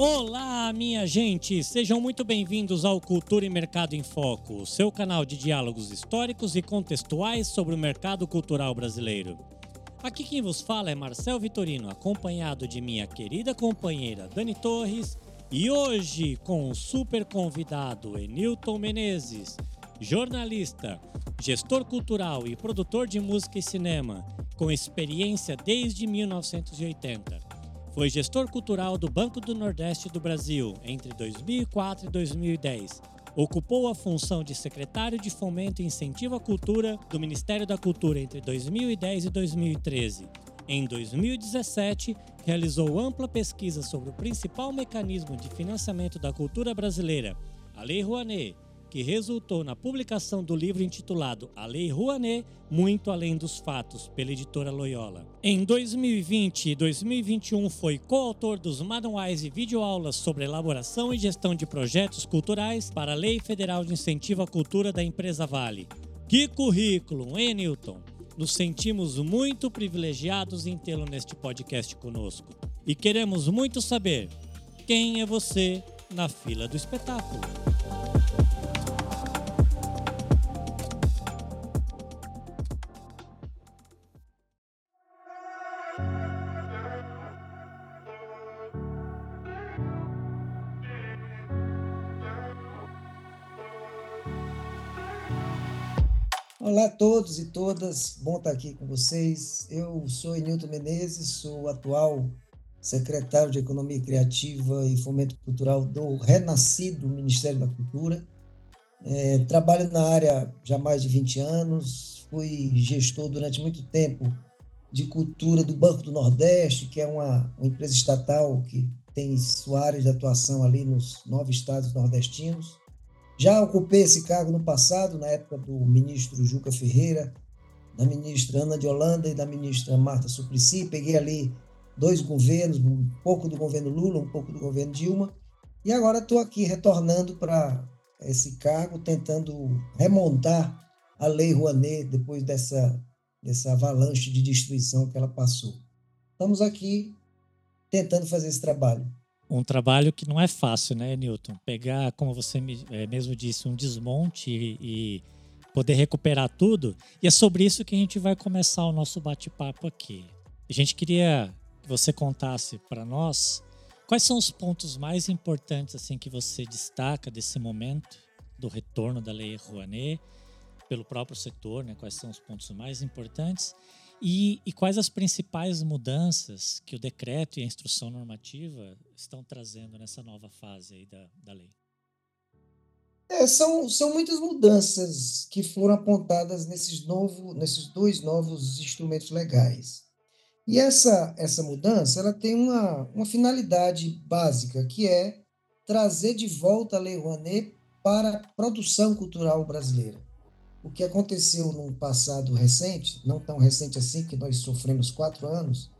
Olá, minha gente! Sejam muito bem-vindos ao Cultura e Mercado em Foco, seu canal de diálogos históricos e contextuais sobre o mercado cultural brasileiro. Aqui quem vos fala é Marcel Vitorino, acompanhado de minha querida companheira Dani Torres, e hoje com um super convidado Enilton Menezes, jornalista, gestor cultural e produtor de música e cinema, com experiência desde 1980. Foi gestor cultural do Banco do Nordeste do Brasil entre 2004 e 2010. Ocupou a função de secretário de Fomento e Incentivo à Cultura do Ministério da Cultura entre 2010 e 2013. Em 2017, realizou ampla pesquisa sobre o principal mecanismo de financiamento da cultura brasileira, a Lei Rouanet, que resultou na publicação do livro intitulado A Lei Rouanet, Muito Além dos Fatos, pela editora Loyola. Em 2020 e 2021 foi coautor dos manuais e videoaulas sobre elaboração e gestão de projetos culturais para a Lei Federal de Incentivo à Cultura da empresa Vale. Que currículo, hein, Newton? Nos sentimos muito privilegiados em tê-lo neste podcast conosco. E queremos muito saber quem é você na fila do espetáculo. Olá a todos e todas, bom estar aqui com vocês. Eu sou Nilton Menezes, sou atual secretário de Economia Criativa e Fomento Cultural do renascido Ministério da Cultura. É, trabalho na área já há mais de 20 anos, fui gestor durante muito tempo de cultura do Banco do Nordeste, que é uma, uma empresa estatal que tem sua área de atuação ali nos nove estados nordestinos. Já ocupei esse cargo no passado, na época do ministro Juca Ferreira, da ministra Ana de Holanda e da ministra Marta Suplicy. Peguei ali dois governos, um pouco do governo Lula, um pouco do governo Dilma, e agora estou aqui retornando para esse cargo, tentando remontar a Lei Rouanet depois dessa, dessa avalanche de destruição que ela passou. Estamos aqui tentando fazer esse trabalho um trabalho que não é fácil, né, Newton? Pegar, como você eh, mesmo disse, um desmonte e, poder recuperar tudo. E é sobre isso que a gente vai começar o nosso bate-papo aqui. A gente queria que você contasse para nós quais são os pontos mais importantes assim que você destaca desse momento do retorno da Lei Rouanet pelo próprio setor, né? Quais são os pontos mais importantes e, e, quais as principais mudanças que o decreto e a instrução normativa estão trazendo nessa nova fase aí da, da lei? É, são, são muitas mudanças que foram apontadas nesses, novo, nesses dois novos instrumentos legais. E essa, essa mudança ela tem uma, uma finalidade básica, que é trazer de volta a Lei Rouanet para a produção cultural brasileira. O que aconteceu num passado recente, não tão recente assim, que nós sofremos quatro anos,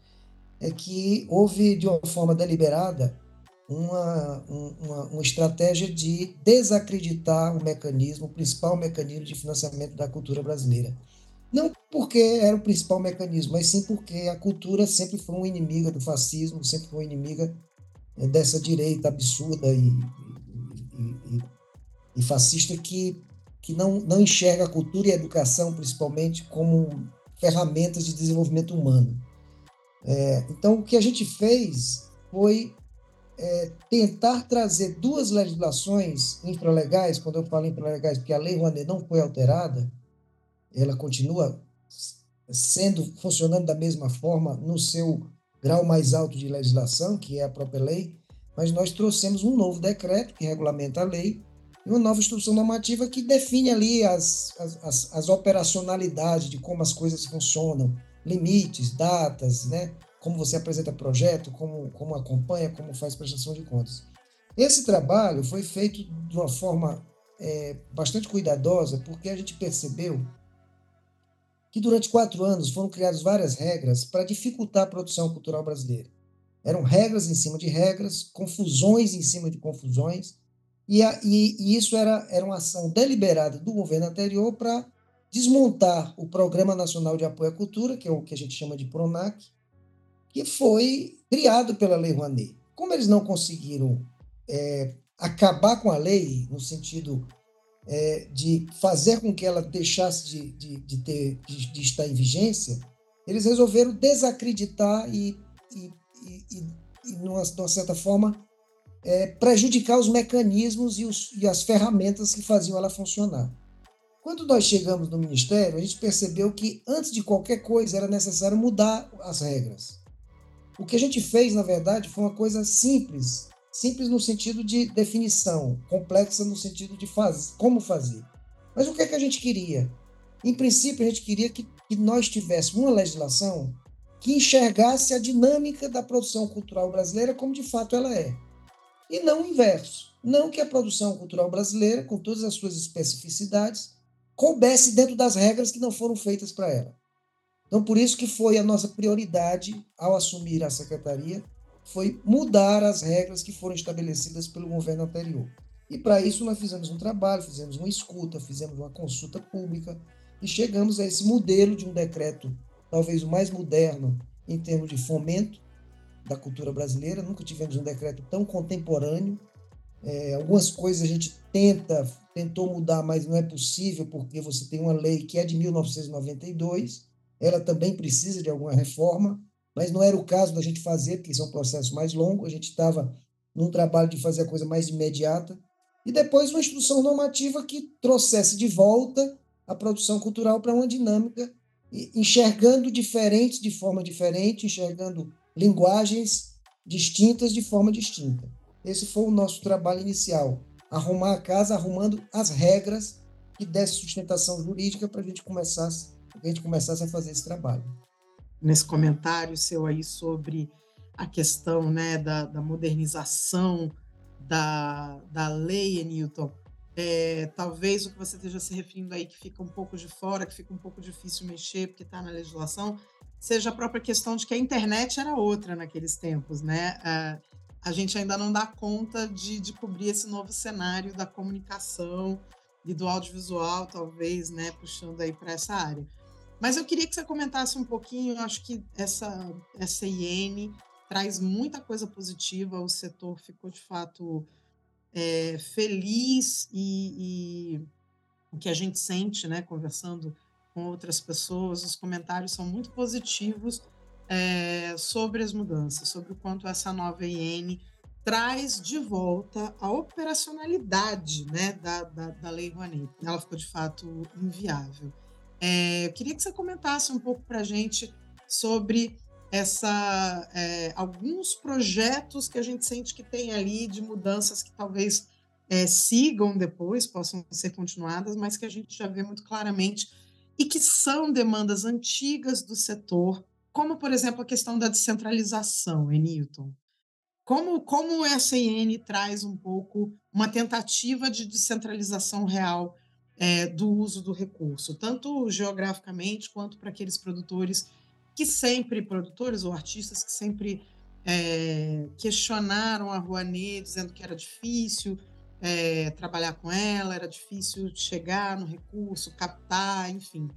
é que houve, de uma forma deliberada, uma, uma, uma estratégia de desacreditar o mecanismo, o principal mecanismo de financiamento da cultura brasileira. Não porque era o principal mecanismo, mas sim porque a cultura sempre foi uma inimiga do fascismo, sempre foi uma inimiga eh, dessa direita absurda e, e, e, e fascista que que não, não enxerga a cultura e a educação, principalmente, como ferramentas de desenvolvimento humano. É, então, o que a gente fez foi é, tentar trazer duas legislações infralegais, quando eu falo infralegais, porque a Lei Rouanet não foi alterada, ela continua sendo, funcionando da mesma forma no seu grau mais alto de legislação, que é a própria lei, mas nós trouxemos um novo decreto que regulamenta a lei, uma nova instrução normativa que define ali as, as, as operacionalidades de como as coisas funcionam, limites, datas, né? como você apresenta projeto, como, como acompanha, como faz prestação de contas. Esse trabalho foi feito de uma forma é, bastante cuidadosa, porque a gente percebeu que durante quatro anos foram criadas várias regras para dificultar a produção cultural brasileira. Eram regras em cima de regras, confusões em cima de confusões, e, a, e, e isso era, era uma ação deliberada do governo anterior para desmontar o Programa Nacional de Apoio à Cultura, que é o que a gente chama de PRONAC, que foi criado pela Lei Rouanet, Como eles não conseguiram é, acabar com a lei, no sentido é, de fazer com que ela deixasse de, de, de ter, de, de, estar em vigência, eles resolveram desacreditar e, e, e, e numa, de uma certa forma, é, prejudicar os mecanismos e, os, e as ferramentas que faziam ela funcionar. Quando nós chegamos no Ministério, a gente percebeu que, antes de qualquer coisa, era necessário mudar as regras. O que a gente fez, na verdade, foi uma coisa simples, simples no sentido de definição, complexa no sentido de faz, como fazer. Mas o que é que a gente queria? Em princípio, a gente queria que, que nós tivéssemos uma legislação que enxergasse a dinâmica da produção cultural brasileira como de fato ela é. E não o inverso. Não que a produção cultural brasileira, com todas as suas especificidades, coubesse dentro das regras que não foram feitas para ela. Então, por isso que foi a nossa prioridade ao assumir a secretaria, foi mudar as regras que foram estabelecidas pelo governo anterior. E para isso nós fizemos um trabalho, fizemos uma escuta, fizemos uma consulta pública e chegamos a esse modelo de um decreto, talvez o mais moderno em termos de fomento da cultura brasileira. Nunca tivemos um decreto tão contemporâneo. É, algumas coisas a gente tenta, tentou mudar, mas não é possível porque você tem uma lei que é de 1992. Ela também precisa de alguma reforma mas não era o caso da gente fazer, porque isso é um processo mais longo, a gente estava num trabalho de fazer a coisa mais imediata, e depois uma instrução normativa que trouxesse de volta a produção cultural para uma dinâmica, enxergando diferentes de forma diferente, enxergando linguagens distintas de forma distinta. Esse foi o nosso trabalho inicial, arrumar a casa, arrumando as regras que desse sustentação jurídica para a gente começasse, a gente começasse a fazer esse trabalho nesse comentário seu aí sobre a questão né, da, da modernização da, da lei, Newton. É, talvez o que você esteja se referindo aí, que fica um pouco de fora, que fica um pouco difícil mexer, porque está na legislação, seja a própria questão de que a internet era outra naqueles tempos, né? É, a gente ainda não dá conta de, de cobrir esse novo cenário da comunicação e do audiovisual, talvez, né, puxando aí para essa área. Mas eu queria que você comentasse um pouquinho, eu acho que essa, essa IN traz muita coisa positiva, o setor ficou de fato é, feliz e, e, o que a gente sente, né, conversando com outras pessoas, os comentários são muito positivos é, sobre as mudanças, sobre o quanto essa nova IN traz de volta a operacionalidade né, da, da, da Lei Rouanet. Ela ficou de fato inviável. É, eu queria que você comentasse um pouco para a gente sobre essa é, alguns projetos que a gente sente que tem ali de mudanças que talvez é, sigam depois, possam ser continuadas, mas que a gente já vê muito claramente e que são demandas antigas do setor, como, por exemplo, a questão da descentralização, Enilton. Como, como essa IN traz um pouco uma tentativa de descentralização real é, do uso do recurso, tanto geograficamente quanto para aqueles produtores que sempre, produtores ou artistas que sempre é, questionaram a Rouanet, dizendo que era difícil é, trabalhar com ela, era difícil chegar no recurso, captar, enfim.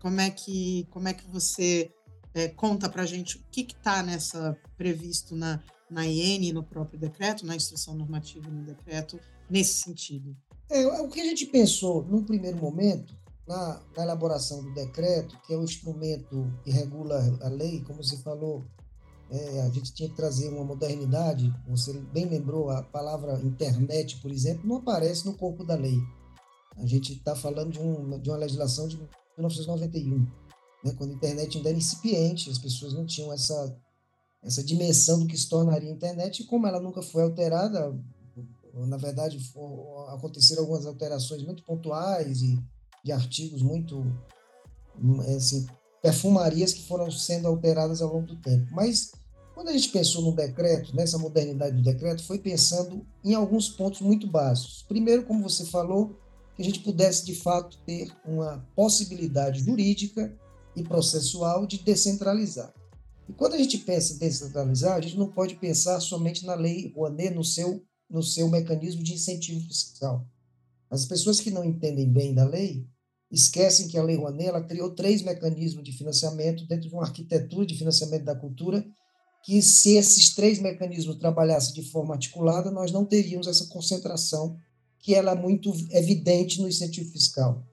Como é que, como é que você é, conta para a gente o que está nessa previsto na, na IN, no próprio decreto, na instrução normativa no decreto, nesse sentido? É, o que a gente pensou num primeiro momento, na, na, elaboração do decreto, que é o instrumento que regula a lei, como você falou, é, a gente tinha que trazer uma modernidade. Você bem lembrou, a palavra internet, por exemplo, não aparece no corpo da lei. A gente está falando de, um, de uma legislação de 1991, né, quando a internet ainda era incipiente, as pessoas não tinham essa, essa dimensão do que se tornaria a internet, e como ela nunca foi alterada, na verdade, aconteceram algumas alterações muito pontuais e de artigos muito, é, assim, perfumarias que foram sendo alteradas ao longo do tempo. Mas quando a gente pensou no decreto, nessa modernidade do decreto, foi pensando em alguns pontos muito básicos. Primeiro, como você falou, que a gente pudesse de fato ter uma possibilidade jurídica e processual de descentralizar. E quando a gente pensa em descentralizar, a gente não pode pensar somente na lei Rouanet no seu no seu mecanismo de incentivo fiscal. As pessoas que não entendem bem da lei esquecem que a Lei Rouanet ela criou três mecanismos de financiamento dentro de uma arquitetura de financiamento da cultura que se esses três mecanismos trabalhassem de forma articulada, nós não teríamos essa concentração que ela é muito evidente no incentivo fiscal.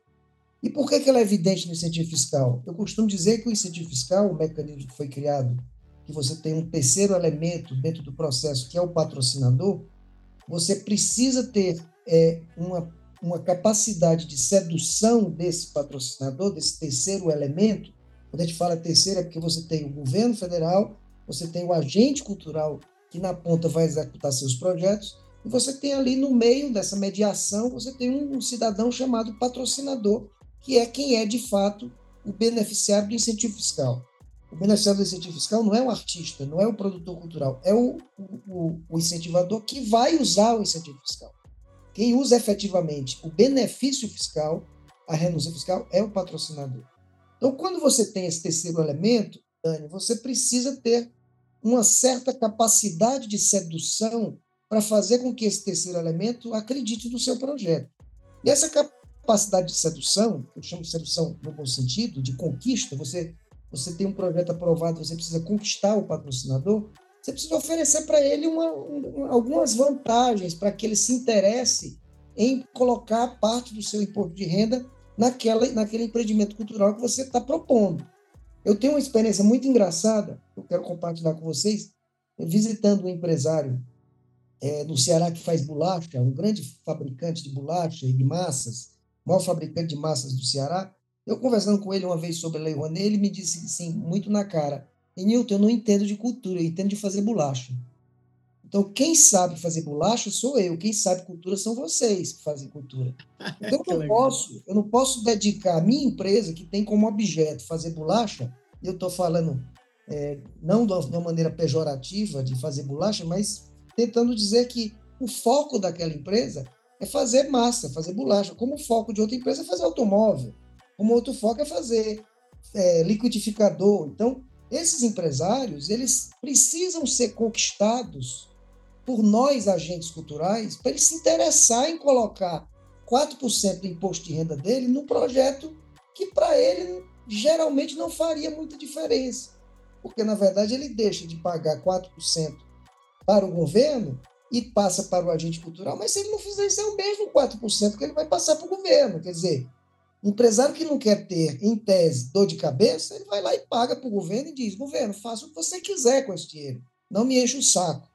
E por que, que ela é evidente no incentivo fiscal? Eu costumo dizer que o incentivo fiscal, o mecanismo que foi criado, que você tem um terceiro elemento dentro do processo, que é o patrocinador, você precisa ter é, uma, uma capacidade de sedução desse patrocinador, desse terceiro elemento. Quando a gente fala terceiro, é porque você tem o governo federal, você tem o agente cultural que na ponta vai executar seus projetos, e você tem ali no meio dessa mediação, você tem um, cidadão chamado patrocinador, que é quem é de fato o beneficiário do incentivo fiscal. O beneficiário do incentivo fiscal não é o artista, não é o produtor cultural, é o, o, o incentivador que vai usar o incentivo fiscal. Quem usa efetivamente o benefício fiscal, a renúncia fiscal, é o patrocinador. Então, quando você tem esse terceiro elemento, Dani, você precisa ter uma certa capacidade de sedução para fazer com que esse terceiro elemento acredite no seu projeto. E essa capacidade de sedução, eu chamo de sedução no bom sentido, de conquista, você, você tem um projeto aprovado, você precisa conquistar o patrocinador, você precisa oferecer para ele uma, um, algumas vantagens para que ele se interesse em colocar parte do seu imposto de renda naquela, naquele empreendimento cultural que você está propondo. Eu tenho uma experiência muito engraçada, eu quero compartilhar com vocês, visitando um empresário é, no Ceará que faz bolacha, um grande fabricante de bolacha e de massas, maior fabricante de massas do Ceará. Eu conversando com ele uma vez sobre a Lei Rouanet, ele me disse assim, muito na cara, Nilton, eu não entendo de cultura, eu entendo de fazer bolacha. Então, quem sabe fazer bolacha sou eu, quem sabe cultura são vocês que fazem cultura. Então, eu não, posso, eu não posso dedicar a minha empresa, que tem como objeto fazer bolacha, eu estou falando é, não de uma maneira pejorativa de fazer bolacha, mas tentando dizer que o foco daquela empresa é fazer massa, fazer bolacha, como o foco de outra empresa é fazer automóvel, como outro foco é fazer é, liquidificador. Então, esses empresários, eles precisam ser conquistados por nós, agentes culturais, para ele se interessar em colocar 4% do imposto de renda dele num projeto que para ele geralmente não faria muita diferença. Porque, na verdade, ele deixa de pagar 4% para o governo e passa para o agente cultural, mas se ele não fizer isso, é o mesmo 4% que ele vai passar para o governo. Quer dizer, empresário que não quer ter, em tese, dor de cabeça, ele vai lá e paga para o governo e diz: governo, faça o que você quiser com esse dinheiro, não me enche o saco.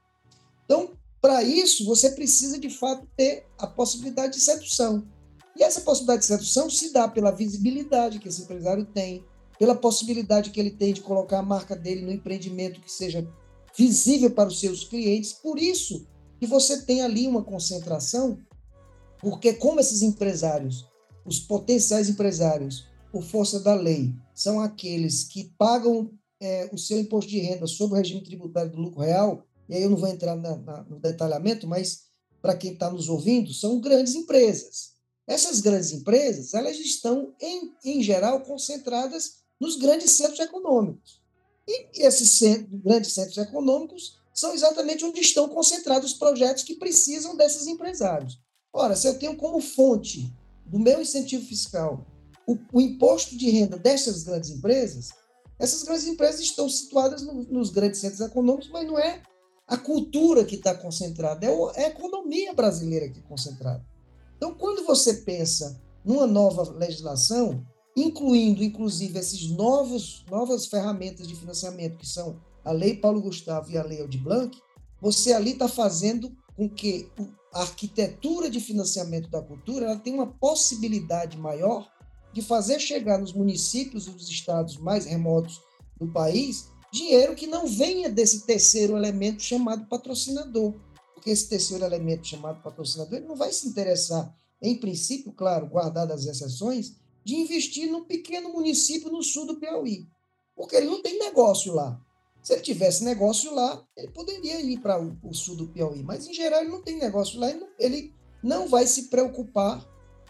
Então, para isso, você precisa de fato ter a possibilidade de sedução. E essa possibilidade de sedução se dá pela visibilidade que esse empresário tem, pela possibilidade que ele tem de colocar a marca dele no empreendimento que seja visível para os seus clientes. Por isso que você tem ali uma concentração, porque como esses empresários, os potenciais empresários, por força da lei, são aqueles que pagam é, o seu imposto de renda sobre o regime tributário do lucro real, e aí eu não vou entrar na, na, no detalhamento, mas para quem está nos ouvindo, são grandes empresas. Essas grandes empresas, elas estão, em, em geral, concentradas nos grandes centros econômicos. E esses centros, grandes centros econômicos são exatamente onde estão concentrados os projetos que precisam desses empresários. Ora, se eu tenho como fonte do meu incentivo fiscal o, o imposto de renda dessas grandes empresas, essas grandes empresas estão situadas no, nos grandes centros econômicos, mas não é a cultura que está concentrada, é, é a economia brasileira que é concentrada. Então, quando você pensa numa nova legislação, incluindo, inclusive, esses novos novas ferramentas de financiamento, que são a Lei Paulo Gustavo e a Lei Aldir Blanc, você ali está fazendo com que a arquitetura de financiamento da cultura ela tenha uma possibilidade maior de fazer chegar nos municípios e nos estados mais remotos do país dinheiro que não venha desse terceiro elemento chamado patrocinador. Porque esse terceiro elemento chamado patrocinador ele não vai se interessar, em princípio, claro, guardadas as exceções, de investir num pequeno município no sul do Piauí, porque ele não tem negócio lá. Se ele tivesse negócio lá, ele poderia ir para o, o, sul do Piauí, mas em geral ele não tem negócio lá, ele não, ele não vai se preocupar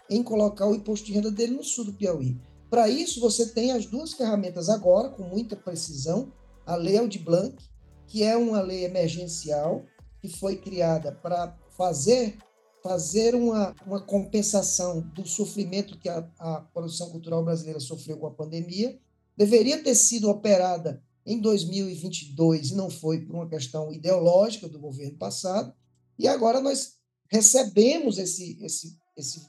em colocar o imposto de renda dele no sul do Piauí. Para isso, você tem as duas ferramentas agora, com muita precisão: a Lei Aldir Blanc, que é uma lei emergencial que foi criada para fazer fazer uma, uma compensação do sofrimento que a, a produção cultural brasileira sofreu com a pandemia, deveria ter sido operada em 2022 e não foi por uma questão ideológica do governo passado. E agora nós recebemos esse, esse, esse,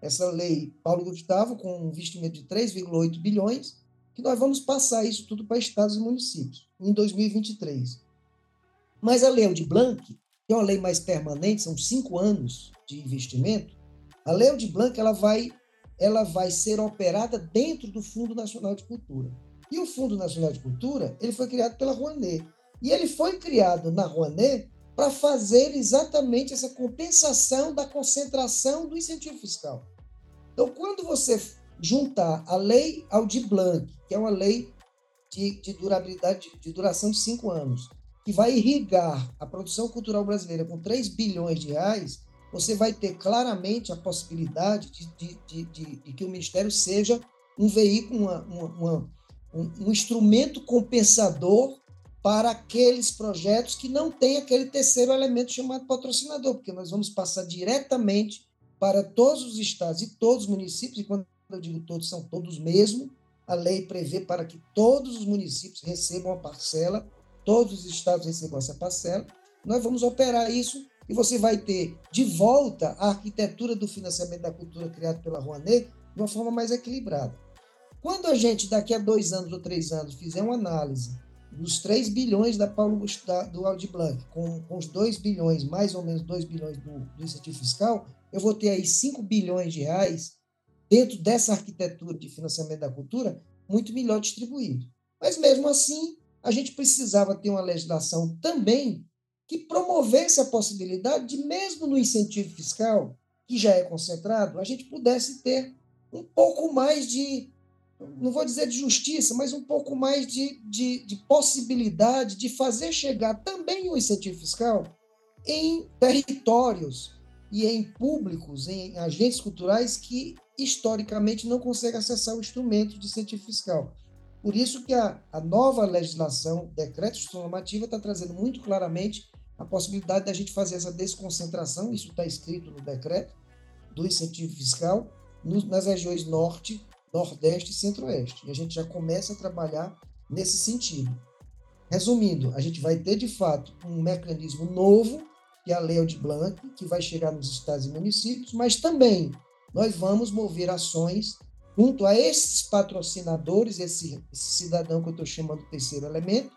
essa lei Paulo Gustavo com um investimento de 3,8 bilhões, que nós vamos passar isso tudo para estados e municípios em 2023. Mas a lei de Blanc, que é uma lei mais permanente, são cinco anos de investimento, a lei de Blanc ela vai, ela vai ser operada dentro do Fundo Nacional de Cultura. E o Fundo Nacional de Cultura ele foi criado pela Rouanet. E ele foi criado na Rouanet para fazer exatamente essa compensação da concentração do incentivo fiscal. Então, quando você juntar a lei Aldir Blanc, que é uma lei de, de durabilidade, de duração de cinco anos, que vai irrigar a produção cultural brasileira com 3 bilhões de reais, você vai ter claramente a possibilidade de, de, de, de que o Ministério seja um veículo, uma, uma, um, um instrumento compensador para aqueles projetos que não têm aquele terceiro elemento chamado patrocinador, porque nós vamos passar diretamente para todos os estados e todos os municípios, e quando eu digo todos, são todos mesmo, a lei prevê para que todos os municípios recebam a parcela, todos os estados recebam essa parcela, nós vamos operar isso e você vai ter de volta a arquitetura do financiamento da cultura criado pela Rouanet de uma forma mais equilibrada. Quando a gente, daqui a dois anos ou três anos, fizer uma análise dos 3 bilhões da Paulo do Aldi Blanc, com, com, os 2 bilhões, mais ou menos 2 bilhões do, do incentivo fiscal, eu vou ter aí 5 bilhões de reais dentro dessa arquitetura de financiamento da cultura, muito melhor distribuído. Mas mesmo assim, a gente precisava ter uma legislação também que promovesse a possibilidade de, mesmo no incentivo fiscal, que já é concentrado, a gente pudesse ter um pouco mais de não vou dizer de justiça, mas um pouco mais de, de, de possibilidade de fazer chegar também o incentivo fiscal em territórios e em públicos, em agentes culturais que historicamente não conseguem acessar o instrumento de incentivo fiscal. Por isso que a, a nova legislação, decreto de normativa, está trazendo muito claramente a possibilidade da gente fazer essa desconcentração, isso está escrito no decreto, do incentivo fiscal no, nas regiões norte Nordeste e Centro-Oeste. E a gente já começa a trabalhar nesse sentido. Resumindo, a gente vai ter de fato um mecanismo novo, que é a Lei de Blanc, que vai chegar nos estados e municípios, mas também nós vamos mover ações junto a esses patrocinadores, esse, esse cidadão que eu estou chamando terceiro elemento,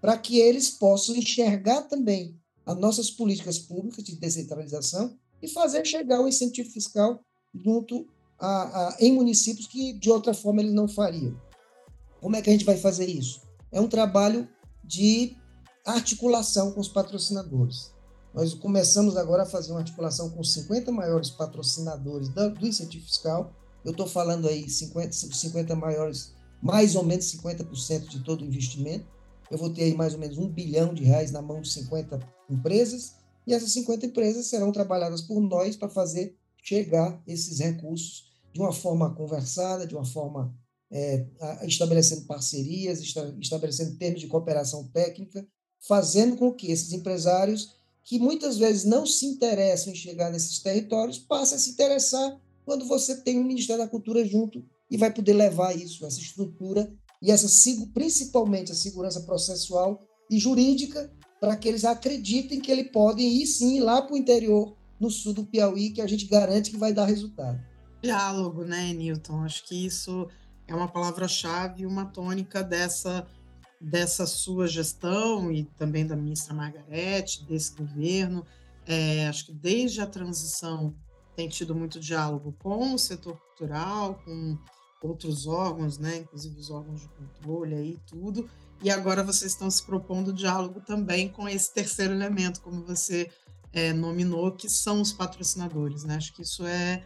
para que eles possam enxergar também as nossas políticas públicas de descentralização e fazer chegar o incentivo fiscal junto a, a, em municípios que de outra forma ele não faria. Como é que a gente vai fazer isso? É um trabalho de articulação com os patrocinadores. Nós começamos agora a fazer uma articulação com 50 maiores patrocinadores do, do incentivo fiscal. Eu estou falando aí 50, 50 maiores, mais ou menos 50% de todo o investimento. Eu vou ter aí mais ou menos um bilhão de reais na mão de 50 empresas, e essas 50 empresas serão trabalhadas por nós para fazer chegar esses recursos de uma forma conversada, de uma forma é, estabelecendo parcerias, estabelecendo termos de cooperação técnica, fazendo com que esses empresários, que muitas vezes não se interessam em chegar nesses territórios, passem a se interessar quando você tem o Ministério da Cultura junto e vai poder levar isso, essa estrutura e essa principalmente a segurança processual e jurídica para que eles acreditem que ele podem ir sim lá para o interior, no sul do Piauí, que a gente garante que vai dar resultado diálogo, né, Newton? Acho que isso é uma palavra-chave, uma tônica dessa dessa sua gestão e também da ministra Margarete, desse governo. É, acho que desde a transição tem tido muito diálogo com o setor cultural, com outros órgãos, né, inclusive os órgãos de controle aí tudo. E agora vocês estão se propondo diálogo também com esse terceiro elemento, como você é, nominou, que são os patrocinadores. Né? Acho que isso é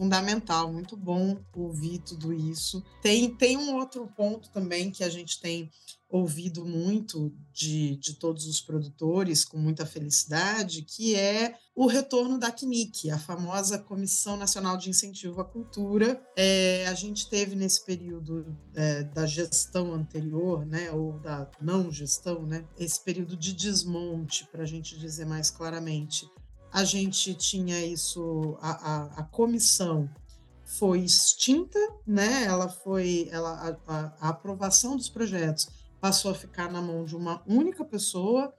fundamental, muito bom ouvir tudo isso. Tem, tem um outro ponto também que a gente tem ouvido muito de, de todos os produtores, com muita felicidade, que é o retorno da CNIC, a famosa Comissão Nacional de Incentivo à Cultura. É, a gente teve nesse período é, da gestão anterior, né, ou da não gestão, né, esse período de desmonte, para a gente dizer mais claramente, a gente tinha isso, a, a, a comissão foi extinta, né? Ela foi, ela, a, a, aprovação dos projetos passou a ficar na mão de uma única pessoa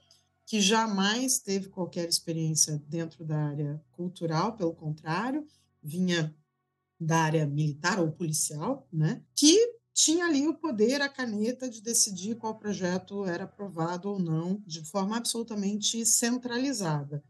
que jamais teve qualquer experiência dentro da área cultural, pelo contrário, vinha da área militar ou policial, né? Que tinha ali o poder, a caneta de decidir qual projeto era aprovado ou não, de forma absolutamente centralizada.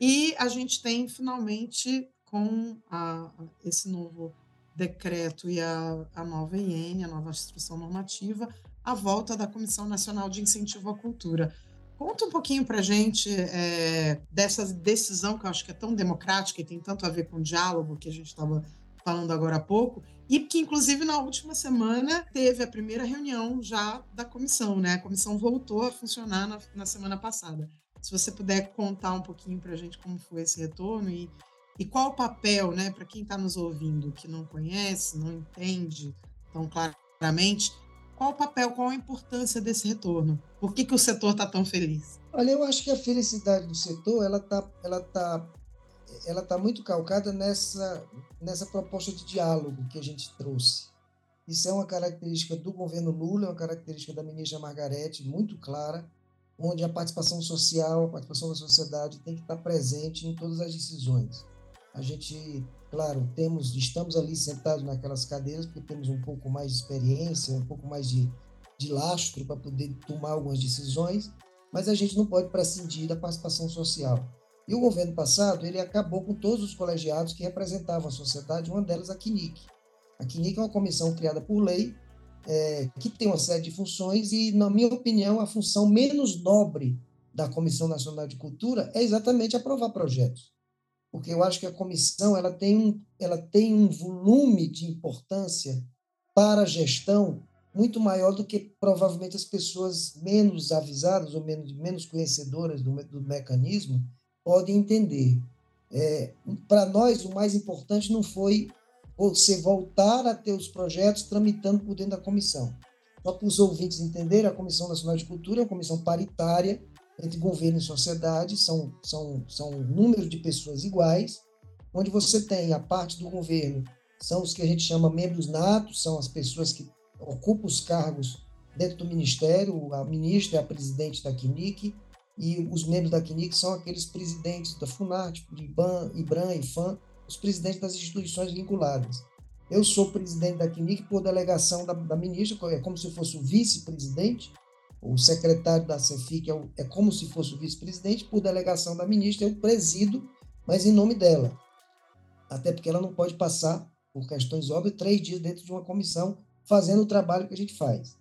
E a gente tem finalmente com a, esse novo decreto e a, a nova IN, a nova instrução normativa, a volta da Comissão Nacional de Incentivo à Cultura. Conta um pouquinho para a gente é, dessa decisão que eu acho que é tão democrática e tem tanto a ver com o diálogo que a gente estava falando agora há pouco, e que, inclusive, na última semana teve a primeira reunião já da comissão, né? A comissão voltou a funcionar na, na semana passada. Se você puder contar um pouquinho para a gente como foi esse retorno e, e qual o papel, né, para quem está nos ouvindo, que não conhece, não entende tão claramente, qual o papel, qual a importância desse retorno? Por que, que o setor está tão feliz? Olha, eu acho que a felicidade do setor ela está ela tá, ela tá muito calcada nessa, nessa proposta de diálogo que a gente trouxe. Isso é uma característica do governo Lula, é uma característica da ministra Margarete, muito clara, onde a participação social, a participação da sociedade tem que estar presente em todas as decisões. A gente Claro, temos, estamos ali sentados naquelas cadeiras porque temos um pouco mais de experiência, um pouco mais de, de lastro para poder tomar algumas decisões, mas a gente não pode prescindir da participação social. E o governo passado, ele acabou com todos os colegiados que representavam a sociedade, uma delas a CNIC. A CNIC é uma comissão criada por lei, é, que tem uma série de funções e, na minha opinião, a função menos nobre da Comissão Nacional de Cultura é exatamente aprovar projetos porque eu acho que a comissão ela tem um, ela tem um volume de importância para a gestão muito maior do que provavelmente as pessoas menos avisadas ou menos, menos conhecedoras do, do mecanismo podem entender. É, para nós, o mais importante não foi você voltar a ter os projetos tramitando por dentro da comissão. Só para os ouvintes entenderem, a Comissão Nacional de Cultura é uma comissão paritária entre governo e sociedade, são, são, são um número de pessoas iguais, onde você tem a parte do governo, são os que a gente chama membros natos, são as pessoas que ocupam os cargos dentro do ministério, a ministra é a presidente da CNIC, e os membros da CNIC são aqueles presidentes da FUNART, IBAN, IBRAM, IFAM, os presidentes das instituições vinculadas. Eu sou presidente da CNIC por delegação da, da ministra, é como se fosse o vice-presidente, o secretário da CEFIC é, o, é como se fosse o vice-presidente, por delegação da ministra, eu presido, mas em nome dela. Até porque ela não pode passar, por questões óbvias, três dias dentro de uma comissão fazendo o trabalho que a gente faz.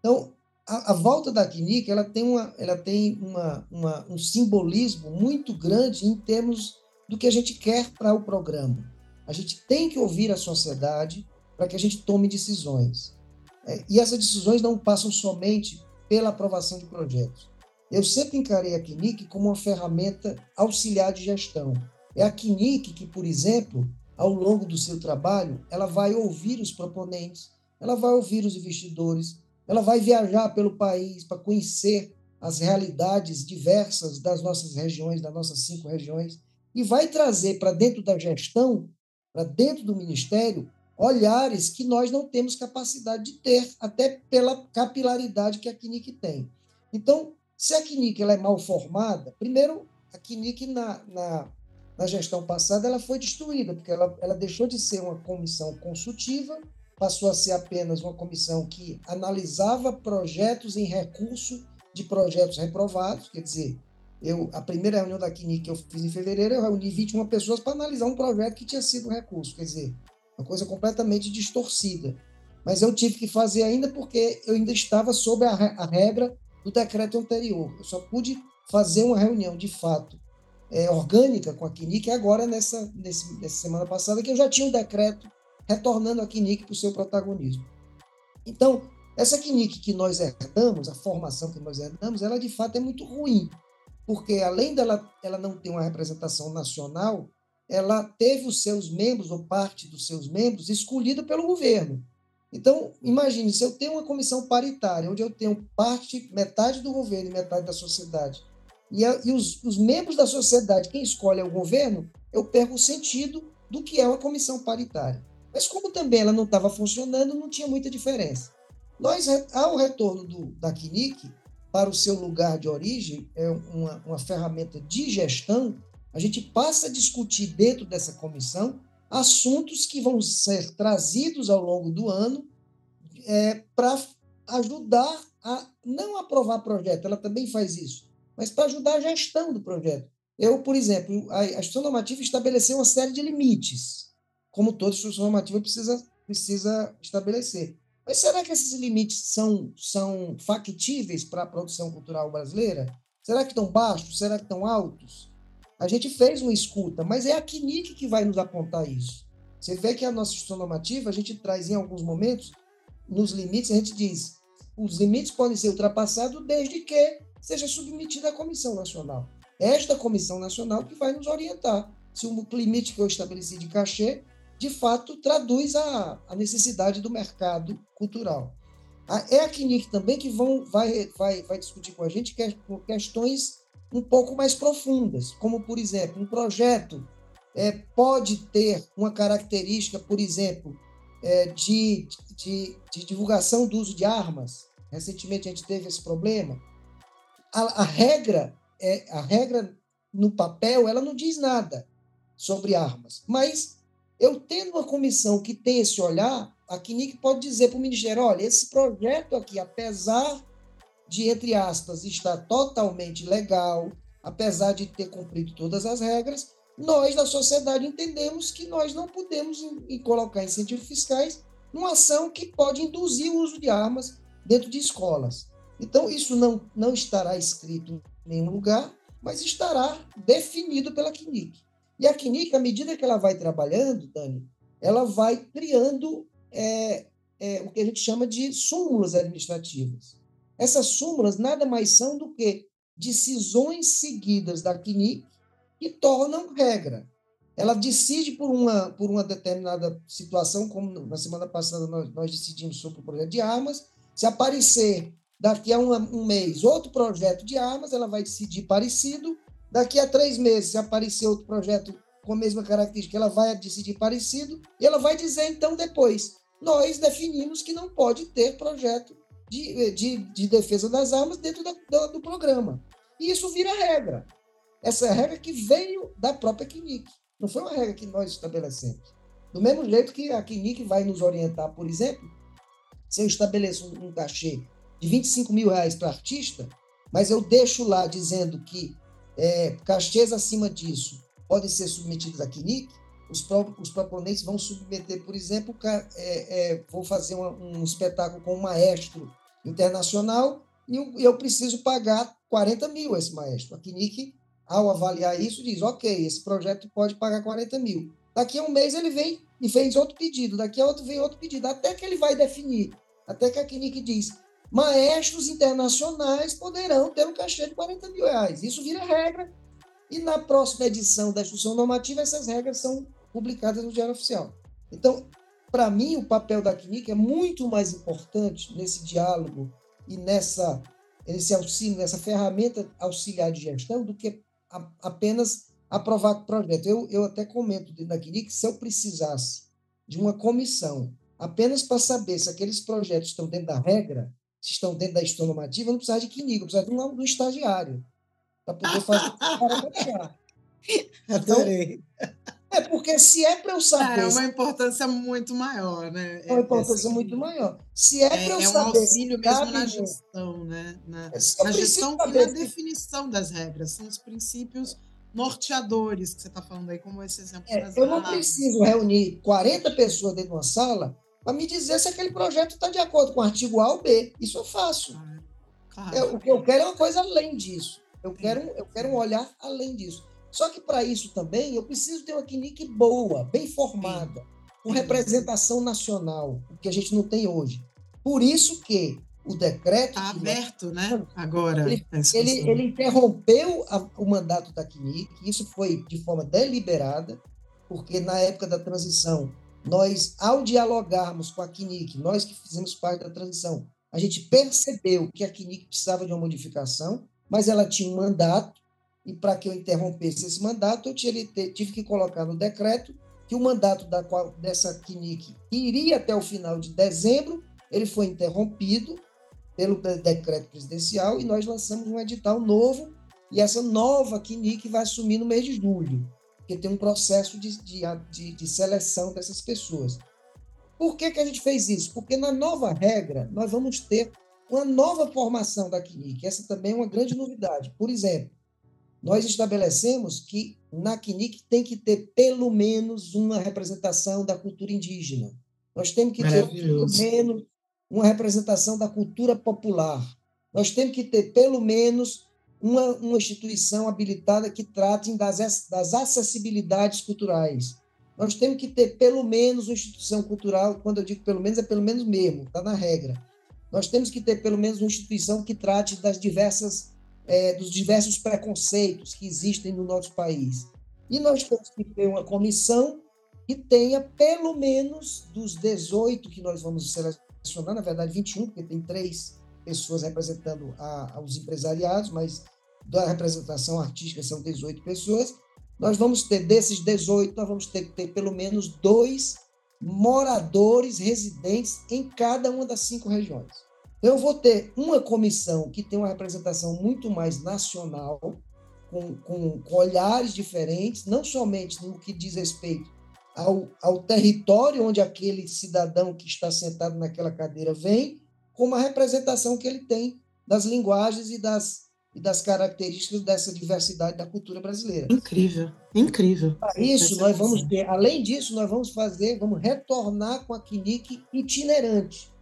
Então, a, a volta da CNIC ela tem, uma, ela tem uma, uma, um simbolismo muito grande em termos do que a gente quer para o programa. A gente tem que ouvir a sociedade para que a gente tome decisões. É, e essas decisões não passam somente pela aprovação de projetos. Eu sempre encarei a CNIC como uma ferramenta auxiliar de gestão. É a CNIC que, por exemplo, ao longo do seu trabalho, ela vai ouvir os proponentes, ela vai ouvir os investidores, ela vai viajar pelo país para conhecer as realidades diversas das nossas regiões, das nossas cinco regiões, e vai trazer para dentro da gestão, para dentro do ministério, olhares que nós não temos capacidade de ter, até pela capilaridade que a CNIC tem. Então, se a CNIC ela é mal formada, primeiro, a CNIC na, na, na gestão passada ela foi destruída, porque ela, ela deixou de ser uma comissão consultiva, passou a ser apenas uma comissão que analisava projetos em recurso de projetos reprovados, quer dizer, eu, a primeira reunião da CNIC que eu fiz em fevereiro, eu reuni 21 pessoas para analisar um projeto que tinha sido recurso, quer dizer, uma coisa completamente distorcida. Mas eu tive que fazer ainda porque eu ainda estava sob a, a regra do decreto anterior. Eu só pude fazer uma reunião de fato é, orgânica com a CNIC agora nessa, nesse, nessa semana passada, que eu já tinha um decreto retornando a CNIC para o seu protagonismo. Então, essa CNIC que nós herdamos, a formação que nós herdamos, ela de fato é muito ruim, porque além dela ela não ter uma representação nacional, ela teve os seus membros, ou parte dos seus membros, escolhida pelo governo. Então, imagine, se eu tenho uma comissão paritária, onde eu tenho parte, metade do governo e metade da sociedade, e, a, e os, os, membros da sociedade, quem escolhe é o governo, eu perco o sentido do que é uma comissão paritária. Mas como também ela não estava funcionando, não tinha muita diferença. Nós, ao retorno do, da CNIC para o seu lugar de origem, é uma, uma ferramenta de gestão, a gente passa a discutir dentro dessa comissão assuntos que vão ser trazidos ao longo do ano é, para ajudar a não aprovar projeto, ela também faz isso, mas para ajudar a gestão do projeto. Eu, por exemplo, a, instituição normativa estabeleceu uma série de limites, como toda instituição normativa precisa, precisa estabelecer. Mas será que esses limites são, são factíveis para a produção cultural brasileira? Será que estão baixos? Será que estão altos? A gente fez uma escuta, mas é a CNIC que vai nos apontar isso. Você vê que a nossa instituição normativa, a gente traz em alguns momentos, nos limites, a gente diz, os limites podem ser ultrapassados desde que seja submetida à Comissão Nacional. Esta Comissão Nacional que vai nos orientar se o limite que eu estabeleci de cachê, de fato, traduz a, a necessidade do mercado cultural. É a CNIC também que vão, vai, vai, vai discutir com a gente questões um pouco mais profundas, como, por exemplo, um projeto é, pode ter uma característica, por exemplo, é, de, de, de, divulgação do uso de armas. Recentemente a gente teve esse problema. A, a, regra, é, a regra no papel, ela não diz nada sobre armas, mas eu tendo uma comissão que tem esse olhar, a CNIC pode dizer para o Ministério, olha, esse projeto aqui, apesar de, entre aspas, estar totalmente legal, apesar de ter cumprido todas as regras, nós, da sociedade, entendemos que nós não podemos em, colocar incentivos fiscais numa ação que pode induzir o uso de armas dentro de escolas. Então, isso não, não estará escrito em nenhum lugar, mas estará definido pela CNIC. E a CNIC, à medida que ela vai trabalhando, Dani, ela vai criando é, é, o que a gente chama de súmulas administrativas. Essas súmulas nada mais são do que decisões seguidas da CNIC que tornam regra. Ela decide por uma, por uma determinada situação, como na semana passada nós, nós decidimos sobre o projeto de armas. Se aparecer daqui a um mês outro projeto de armas, ela vai decidir parecido. Daqui a três meses, se aparecer outro projeto com a mesma característica, ela vai decidir parecido. E ela vai dizer, então, depois: nós definimos que não pode ter projeto de, de, de defesa das armas dentro da, do, do programa. E isso vira regra. Essa é regra que veio da própria CNIC. Não foi uma regra que nós estabelecemos. Do mesmo jeito que a CNIC vai nos orientar, por exemplo, se eu estabeleço um, um cachê de 25 mil reais para artista, mas eu deixo lá dizendo que é, cachês acima disso podem ser submetidos à CNIC, os, pro, os proponentes vão submeter, por exemplo, é, é, vou fazer uma, um espetáculo com um maestro internacional e eu, eu, preciso pagar 40 mil a esse maestro. A CNIC ao avaliar isso, diz: ok, esse projeto pode pagar 40 mil. Daqui a um mês ele vem e fez outro pedido, daqui a outro vem outro pedido, até que ele vai definir, até que a CNIC diz: maestros internacionais poderão ter um cachê de 40 mil reais. Isso vira regra, e na próxima edição da instrução normativa, essas regras são publicadas no Diário Oficial. Então, para mim, o papel da CNIC é muito mais importante nesse diálogo e nessa, nesse auxílio, nessa ferramenta auxiliar de gestão do que a, apenas aprovar o projeto. Eu, eu até comento naquele que se eu precisasse de uma comissão apenas para saber se aqueles projetos estão dentro da regra, se estão dentro da gestão normativa, eu não precisava de químico, eu precisava de um, de um estagiário para poder fazer para Então, é porque se é para eu saber. É uma importância muito maior, né? É uma importância muito maior. Se é, é para eu é saber. É um auxílio mesmo na gestão, né? Na, é, na gestão e na definição das regras. São os princípios norteadores que você está falando aí, como esse exemplo é, Eu não preciso reunir 40 pessoas dentro de uma sala para me dizer se aquele projeto está de acordo com o artigo A ou B. Isso eu faço. Claro, claro. Eu, o que eu quero é uma coisa além disso. Eu quero, eu quero um olhar além disso. Só que para isso também eu preciso ter uma CNIC boa, bem formada, com representação nacional, o que a gente não tem hoje. Por isso que o decreto. Está aberto, né? Agora. Ele, ele, ele interrompeu a, o mandato da CNIC, isso foi de forma deliberada, porque na época da transição, nós, ao dialogarmos com a CNIC, nós que fizemos parte da transição, a gente percebeu que a CNIC precisava de uma modificação, mas ela tinha um mandato e para que eu interrompesse esse mandato, eu tive, que colocar no decreto que o mandato da qual, dessa CNIC iria até o final de dezembro, ele foi interrompido pelo decreto presidencial e nós lançamos um edital novo e essa nova CNIC vai assumir no mês de julho, porque tem um processo de, de, de, de seleção dessas pessoas. Por que, que a gente fez isso? Porque na nova regra, nós vamos ter uma nova formação da CNIC. Essa também é uma grande novidade. Por exemplo, nós estabelecemos que na CNIC tem que ter pelo menos uma representação da cultura indígena. Nós temos que ter pelo menos uma representação da cultura popular. Nós temos que ter pelo menos uma, uma instituição habilitada que trate das, das acessibilidades culturais. Nós temos que ter pelo menos uma instituição cultural, quando eu digo pelo menos, é pelo menos mesmo, está na regra. Nós temos que ter pelo menos uma instituição que trate das diversas, é, dos diversos preconceitos que existem no nosso país. E nós temos que ter uma comissão que tenha pelo menos dos 18 que nós vamos selecionar, na verdade 21, porque tem três pessoas representando a, os empresariados, mas da representação artística são 18 pessoas. Nós vamos ter, desses 18, nós vamos ter que ter pelo menos dois moradores residentes em cada uma das cinco regiões. Eu vou ter uma comissão que tem uma representação muito mais nacional, com, com, com olhares diferentes, não somente no que diz respeito ao, ao território onde aquele cidadão que está sentado naquela cadeira vem, como a representação que ele tem das linguagens e das, e das características dessa diversidade da cultura brasileira. Incrível, incrível. Para isso, nós vamos ter, além disso, nós vamos fazer, vamos retornar com a CNIC itinerante.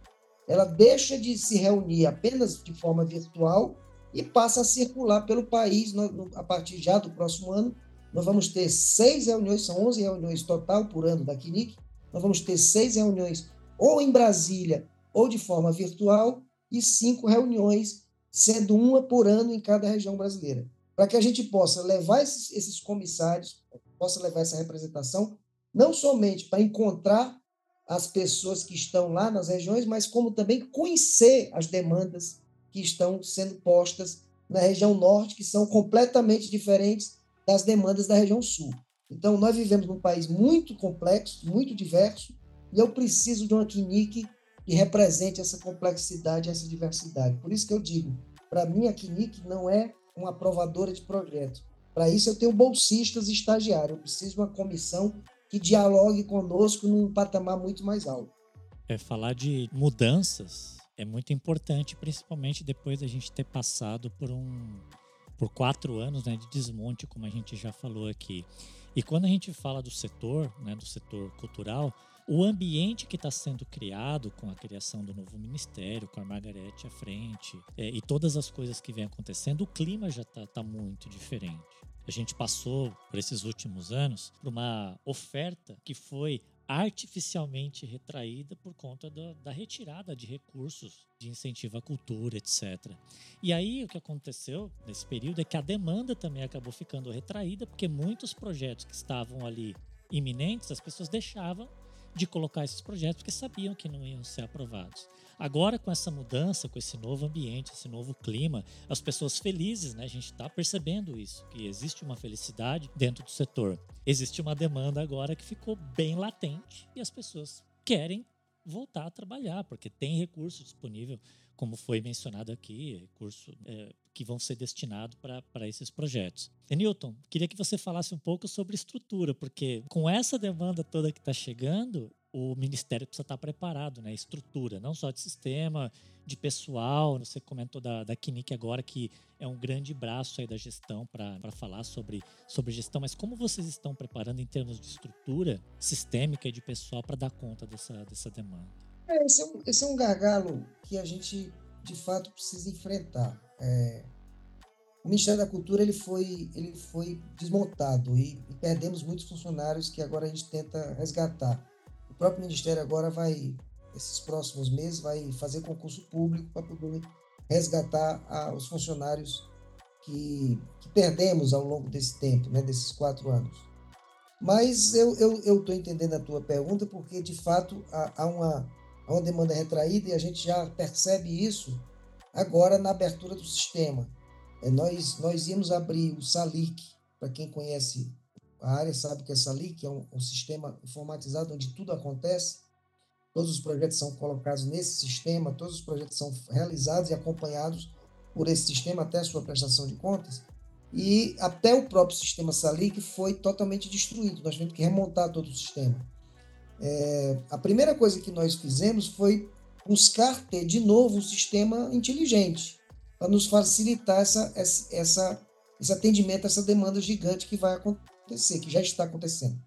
Ela deixa de se reunir apenas de forma virtual e passa a circular pelo país a partir já do próximo ano. Nós vamos ter seis reuniões, são 11 reuniões total por ano da CNIC. Nós vamos ter seis reuniões ou em Brasília ou de forma virtual e cinco reuniões, sendo uma por ano em cada região brasileira, para que a gente possa levar esses, esses comissários, possa levar essa representação, não somente para encontrar as pessoas que estão lá nas regiões, mas como também conhecer as demandas que estão sendo postas na região norte, que são completamente diferentes das demandas da região sul. Então, nós vivemos num país muito complexo, muito diverso, e eu preciso de uma CNIC que represente essa complexidade, essa diversidade. Por isso que eu digo, para mim, a CNIC não é uma aprovadora de projetos. Para isso, eu tenho bolsistas e estagiários. Eu preciso de uma comissão que dialogue conosco num patamar muito mais alto. É falar de mudanças é muito importante, principalmente depois da gente ter passado por um por quatro anos né, de desmonte, como a gente já falou aqui. E quando a gente fala do setor, né, do setor cultural, o ambiente que está sendo criado com a criação do novo ministério, com a Margarete à frente é, e todas as coisas que vem acontecendo, o clima já está tá muito diferente. A gente passou por esses últimos anos por uma oferta que foi artificialmente retraída por conta da, da, retirada de recursos de incentivo à cultura, etc. E aí o que aconteceu nesse período é que a demanda também acabou ficando retraída, porque muitos projetos que estavam ali iminentes, as pessoas deixavam de colocar esses projetos porque sabiam que não iam ser aprovados. Agora, com essa mudança, com esse novo ambiente, esse novo clima, as pessoas felizes, né? A gente está percebendo isso, que existe uma felicidade dentro do setor. Existe uma demanda agora que ficou bem latente e as pessoas querem voltar a trabalhar, porque tem recurso disponível, como foi mencionado aqui, recurso é, que vão ser destinados para esses projetos. E Newton, queria que você falasse um pouco sobre estrutura, porque com essa demanda toda que está chegando, o Ministério precisa estar preparado, né? Estrutura, não só de sistema, de pessoal. Você comentou da, da Kinic agora, que é um grande braço aí da gestão para falar sobre, sobre gestão, mas como vocês estão preparando em termos de estrutura sistêmica e de pessoal para dar conta dessa, dessa demanda? É, esse, é um, esse é um gargalo que a gente, de fato, precisa enfrentar. É, o Ministério da Cultura ele foi, ele foi desmontado e, e perdemos muitos funcionários que agora a gente tenta resgatar. O próprio Ministério agora vai, esses próximos meses, vai fazer concurso público para poder resgatar a, os funcionários que, que, perdemos ao longo desse tempo, né, desses quatro anos. Mas eu estou entendendo a tua pergunta porque, de fato, há, há, uma, há uma demanda retraída e a gente já percebe isso agora na abertura do sistema. É, nós, nós íamos abrir o SALIC, para quem conhece a área sabe que ali, que é um, um, sistema informatizado onde tudo acontece, todos os projetos são colocados nesse sistema, todos os projetos são realizados e acompanhados por esse sistema até a sua prestação de contas. E até o próprio sistema Salic foi totalmente destruído. Nós tivemos que remontar todo o sistema. É, a primeira coisa que nós fizemos foi buscar ter de novo um sistema inteligente para nos facilitar essa, essa, esse atendimento a essa demanda gigante que vai acontecer, que já está acontecendo.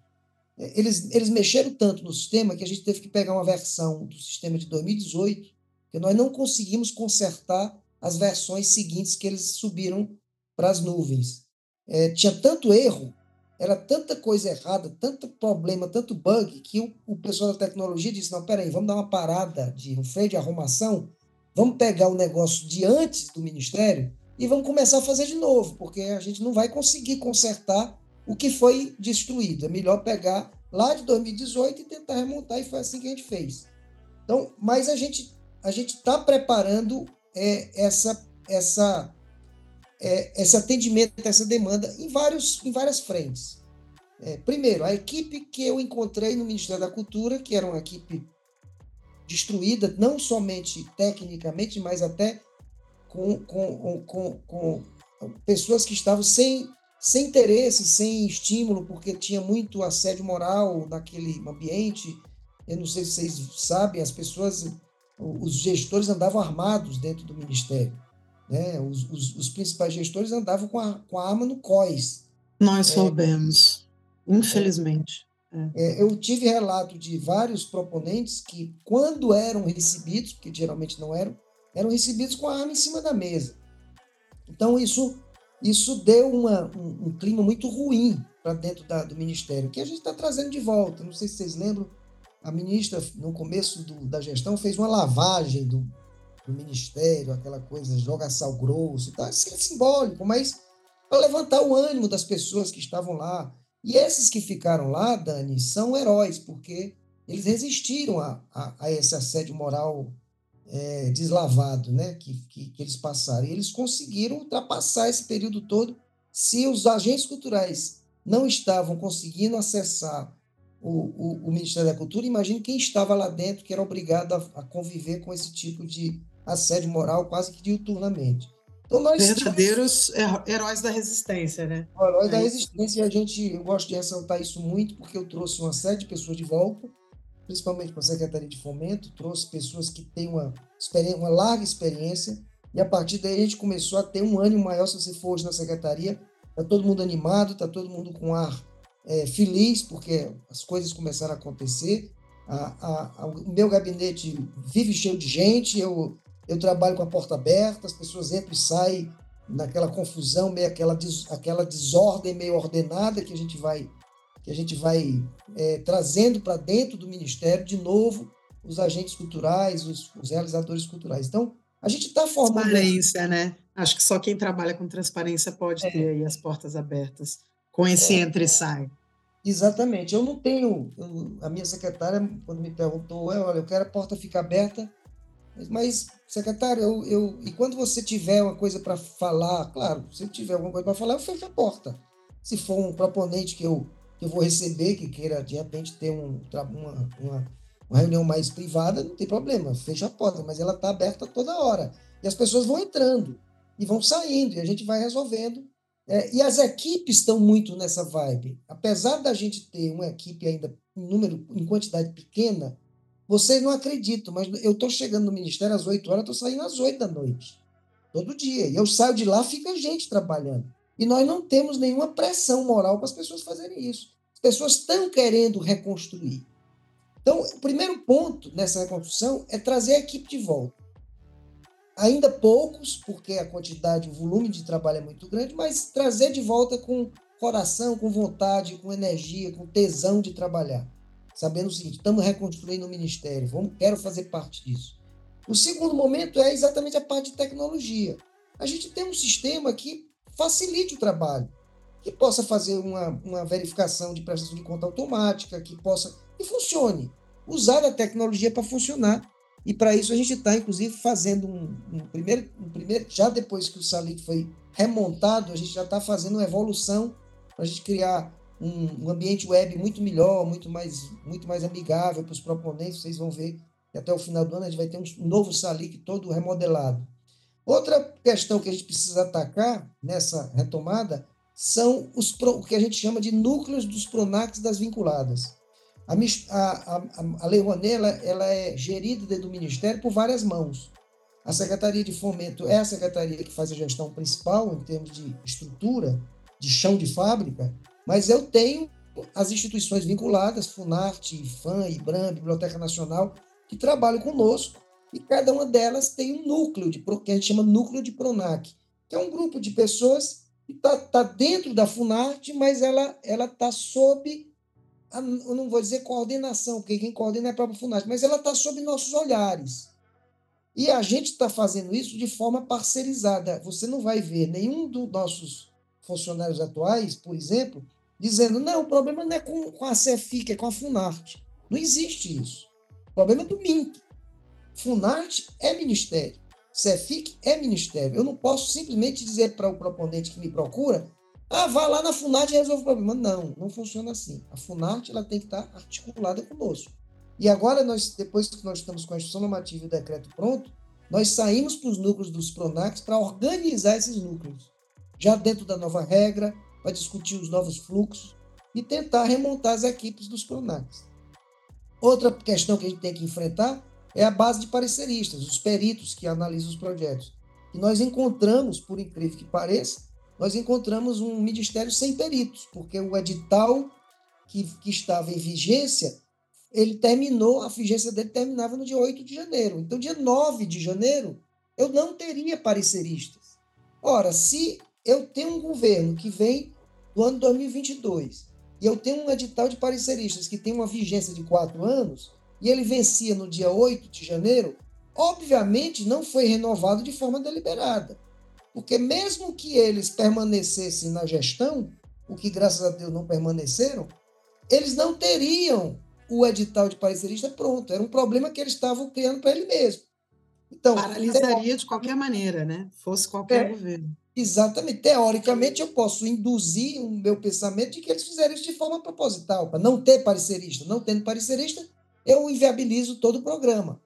É, eles, eles mexeram tanto no sistema que a gente teve que pegar uma versão do sistema de 2018 que nós não conseguimos consertar as versões seguintes que eles subiram para as nuvens. É, tinha tanto erro era tanta coisa errada, tanto problema, tanto bug, que o, o pessoal da tecnologia disse: não, peraí, vamos dar uma parada de um freio de arrumação, vamos pegar o negócio de antes do ministério e vamos começar a fazer de novo, porque a gente não vai conseguir consertar o que foi destruído. É melhor pegar lá de 2018 e tentar remontar, e foi assim que a gente fez. Então, mas a gente a gente está preparando é, essa essa é, esse atendimento, essa demanda em, vários, em várias frentes. É, primeiro, a equipe que eu encontrei no Ministério da Cultura, que era uma equipe destruída, não somente tecnicamente, mas até com, com, com, com pessoas que estavam sem, sem interesse, sem estímulo, porque tinha muito assédio moral naquele ambiente. Eu não sei se vocês sabem, as pessoas, os gestores andavam armados dentro do ministério. Né? Os, os, os, principais gestores andavam com a, com a arma no COIS. Nós é, soubemos, é, infelizmente. É. É, eu tive relato de vários proponentes que, quando eram recebidos, porque geralmente não eram, eram recebidos com a arma em cima da mesa. Então, isso, isso deu uma, um, um clima muito ruim para dentro da, do Ministério, que a gente está trazendo de volta. Não sei se vocês lembram, a ministra, no começo do, da gestão, fez uma lavagem do, do ministério, aquela coisa, joga sal grosso e tal. Isso é simbólico, mas para levantar o ânimo das pessoas que estavam lá. E esses que ficaram lá, Dani, são heróis, porque eles resistiram a, a, a esse assédio moral é, deslavado né, que, que, que, eles passaram. E eles conseguiram ultrapassar esse período todo. Se os agentes culturais não estavam conseguindo acessar o, o, o Ministério da Cultura, imagine quem estava lá dentro, que era obrigado a, a conviver com esse tipo de, assédio moral quase que diuturnamente. Então, nós Verdadeiros heróis da resistência, né? Heróis é da resistência, e a gente, eu gosto de ressaltar isso muito, porque eu trouxe uma série de pessoas de volta, principalmente para a Secretaria de Fomento, trouxe pessoas que têm uma, uma larga experiência, e a partir daí a gente começou a ter um ânimo maior, se você for hoje na Secretaria, está todo mundo animado, está todo mundo com ar é, feliz, porque as coisas começaram a acontecer, a, a, a, o meu gabinete vive cheio de gente, eu eu trabalho com a porta aberta, as pessoas entram e saem naquela confusão, meio aquela, des, aquela desordem meio ordenada que a gente vai que a gente vai é, trazendo para dentro do ministério de novo os agentes culturais, os, os realizadores culturais. Então a gente está formando transparência, né? Acho que só quem trabalha com transparência pode é. ter aí as portas abertas com esse é. entra e sai. Exatamente. Eu não tenho. Eu, a minha secretária, quando me perguntou, olha, eu quero a porta ficar aberta mas, secretário, eu, eu, e quando você tiver uma coisa para falar, claro, se eu tiver alguma coisa para falar, eu fecho a porta. Se for um proponente que eu, que eu vou receber, que queira de repente ter um, uma, uma, uma reunião mais privada, não tem problema, fecha a porta, mas ela está aberta toda hora. E as pessoas vão entrando e vão saindo, e a gente vai resolvendo. É, e as equipes estão muito nessa vibe. Apesar da gente ter uma equipe ainda em número, em quantidade pequena, vocês não acreditam, mas eu estou chegando no ministério às 8 horas, estou saindo às 8 da noite. Todo dia. E eu saio de lá, fica gente trabalhando. E nós não temos nenhuma pressão moral para as pessoas fazerem isso. As pessoas estão querendo reconstruir. Então, o primeiro ponto nessa reconstrução é trazer a equipe de volta. Ainda poucos, porque a quantidade, o volume de trabalho é muito grande, mas trazer de volta com coração, com vontade, com energia, com tesão de trabalhar sabendo o seguinte: estamos reconstruindo o ministério, vamos, quero fazer parte disso. O segundo momento é exatamente a parte de tecnologia. A gente tem um sistema que facilite o trabalho, que possa fazer uma, uma verificação de prestação de conta automática, que possa e funcione. Usar a tecnologia para funcionar. E para isso a gente está, inclusive, fazendo um, um, primeiro, um primeiro, já depois que o Salic foi remontado, a gente já está fazendo uma evolução para a gente criar um, um ambiente web muito melhor, muito mais, muito mais amigável para os proponentes. Vocês vão ver que até o final do ano a gente vai ter um novo Salic todo remodelado. Outra questão que a gente precisa atacar nessa retomada são os, o que a gente chama de núcleos dos PRONACs das vinculadas. A, a, a, a Lei Rouanet ela, ela é gerida dentro do Ministério por várias mãos. A Secretaria de Fomento é a secretaria que faz a gestão principal em termos de estrutura, de chão de fábrica, mas eu tenho as instituições vinculadas, Funarte, IFAM, IBRAM, Biblioteca Nacional, que trabalham conosco, e cada uma delas tem um núcleo, de, que a gente chama núcleo de PRONAC, que é um grupo de pessoas que está tá dentro da Funarte, mas ela está sob, a, eu não vou dizer coordenação, porque quem coordena é a própria Funarte, mas ela está sob nossos olhares. E a gente está fazendo isso de forma parcerizada. Você não vai ver nenhum dos nossos funcionários atuais, por exemplo, dizendo: não, o problema não é com, com a CEFIC, é com a Funarte. Não existe isso. O problema é do MINC. Funarte é ministério. CEFIC é ministério. Eu não posso simplesmente dizer para o proponente que me procura: ah, vá lá na Funarte e resolve o problema. Não, não funciona assim. A Funarte ela tem que estar articulada conosco. E agora, nós, depois que nós estamos com a instituição normativa e o decreto pronto, nós saímos para os núcleos dos PRONACs para organizar esses núcleos, já dentro da nova regra, para discutir os novos fluxos e tentar remontar as equipes dos PRONACs. Outra questão que a gente tem que enfrentar é a base de pareceristas, os peritos que analisam os projetos. E nós encontramos, por incrível que pareça, nós encontramos um ministério sem peritos, porque o edital que, que estava em vigência ele terminou, a vigência dele terminava no dia 8 de janeiro. Então, dia 9 de janeiro, eu não teria pareceristas. Ora, se eu tenho um governo que vem do ano 2022 e eu tenho um edital de pareceristas que tem uma vigência de quatro anos e ele vencia no dia 8 de janeiro, obviamente não foi renovado de forma deliberada. Porque mesmo que eles permanecessem na gestão, o que graças a Deus não permaneceram, eles não teriam o edital de parecerista pronto. Era um problema que eles estavam criando para ele mesmo. Então, Paralisaria de qualquer maneira, né? Fosse qualquer é, governo. Exatamente. Teoricamente, eu posso induzir o meu pensamento de que eles fizeram isso de forma proposital, para não ter parecerista. Não tendo parecerista, eu inviabilizo todo o programa.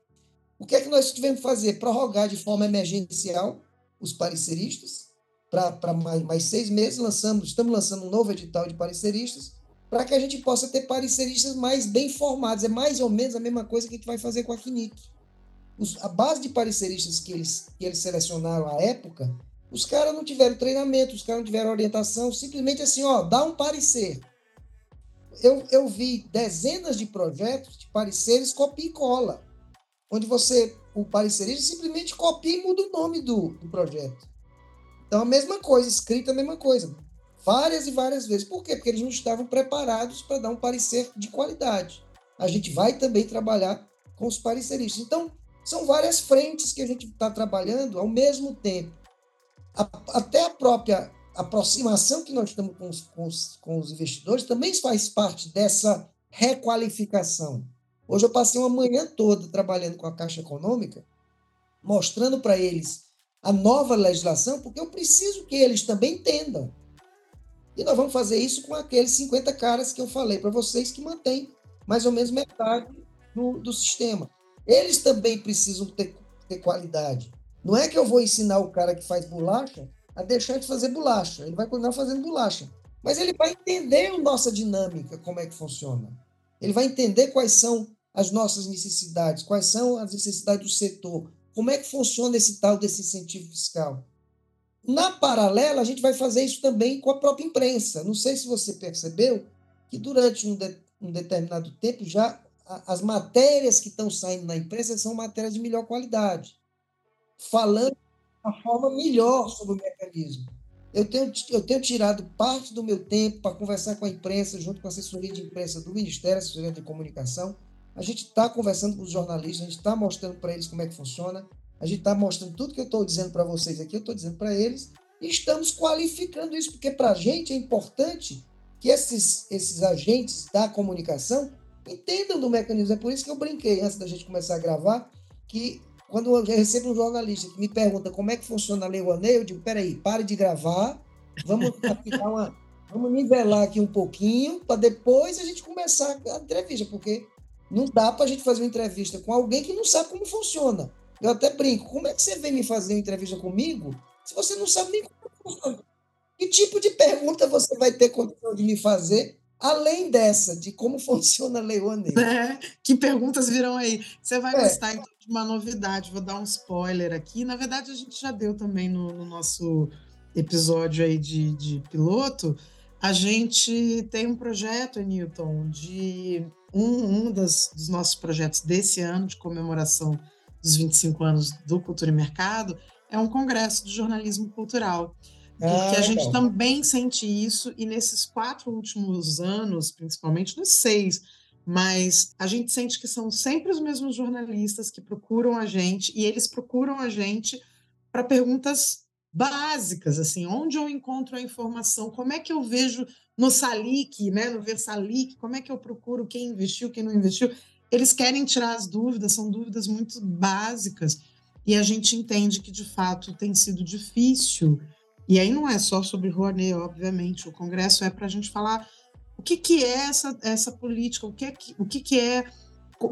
O que é que nós tivemos que fazer? Prorrogar de forma emergencial os pareceristas para mais, mais seis meses. Lançamos, estamos lançando um novo edital de pareceristas para que a gente possa ter pareceristas mais bem formados. É mais ou menos a mesma coisa que a gente vai fazer com a CNIC. a base de pareceristas que eles, que eles selecionaram à época, os caras não tiveram treinamento, os caras não tiveram orientação, simplesmente assim, ó, dá um parecer. Eu, eu vi dezenas de projetos de pareceres copia e cola, onde você, o parecerista, simplesmente copia e muda o nome do, do projeto. Então, a mesma coisa, escrita a mesma coisa várias e várias vezes. Por quê? Porque eles não estavam preparados para dar um parecer de qualidade. A gente vai também trabalhar com os pareceristas. Então, são várias frentes que a gente está trabalhando ao mesmo tempo. A, até a própria aproximação que nós estamos com os, com, os, com os investidores também faz parte dessa requalificação. Hoje eu passei uma manhã toda trabalhando com a Caixa Econômica, mostrando para eles a nova legislação, porque eu preciso que eles também entendam e nós vamos fazer isso com aqueles 50 caras que eu falei para vocês que mantêm mais ou menos metade do, do sistema. Eles também precisam ter, ter qualidade. Não é que eu vou ensinar o cara que faz bolacha a deixar de fazer bolacha. Ele vai continuar fazendo bolacha. Mas ele vai entender a nossa dinâmica, como é que funciona. Ele vai entender quais são as nossas necessidades, quais são as necessidades do setor, como é que funciona esse tal desse incentivo fiscal. Na paralela, a gente vai fazer isso também com a própria imprensa. Não sei se você percebeu que durante um, de, um determinado tempo já a, as matérias que estão saindo na imprensa são matérias de melhor qualidade, falando de uma forma melhor sobre o mecanismo. Eu tenho, eu tenho tirado parte do meu tempo para conversar com a imprensa, junto com a assessoria de imprensa do Ministério, assessoria de comunicação. A gente está conversando com os jornalistas, a gente está mostrando para eles como é que funciona. A gente está mostrando tudo que eu estou dizendo para vocês aqui, eu estou dizendo para eles, e estamos qualificando isso, porque para a gente é importante que esses, esses agentes da comunicação entendam do mecanismo. É por isso que eu brinquei antes da gente começar a gravar, que quando eu recebo um jornalista que me pergunta como é que funciona a Lei Rouanet, eu digo, peraí, pare de gravar, vamos dar uma, Vamos nivelar aqui um pouquinho para depois a gente começar a entrevista, porque não dá para a gente fazer uma entrevista com alguém que não sabe como funciona. Eu até brinco, como é que você vem me fazer uma entrevista comigo se você não sabe nem como funciona? Que tipo de pergunta você vai ter condição de me fazer além dessa, de como funciona a Lei Rouanet? É, que perguntas virão aí? Você vai é. gostar, então, de uma novidade, vou dar um spoiler aqui. Na verdade, a gente já deu também no, no nosso episódio aí de, de piloto. A gente tem um projeto, Newton, de um, um das, dos nossos projetos desse ano de comemoração dos 25 anos do Cultura e Mercado é um congresso de jornalismo cultural. Porque ah, a gente também sente isso, e nesses quatro últimos anos, principalmente nos seis, mas a gente sente que são sempre os mesmos jornalistas que procuram a gente, e eles procuram a gente para perguntas básicas, assim, onde eu encontro a informação, como é que eu vejo no Salic, né, no Versalic, como é que eu procuro quem investiu, quem não investiu, eles querem tirar as dúvidas, são dúvidas muito básicas, e a gente entende que, de fato, tem sido difícil. E aí não é só sobre Rouanet, obviamente, o Congresso é para a gente falar o que, que é essa, essa política, o que, é, o que, que é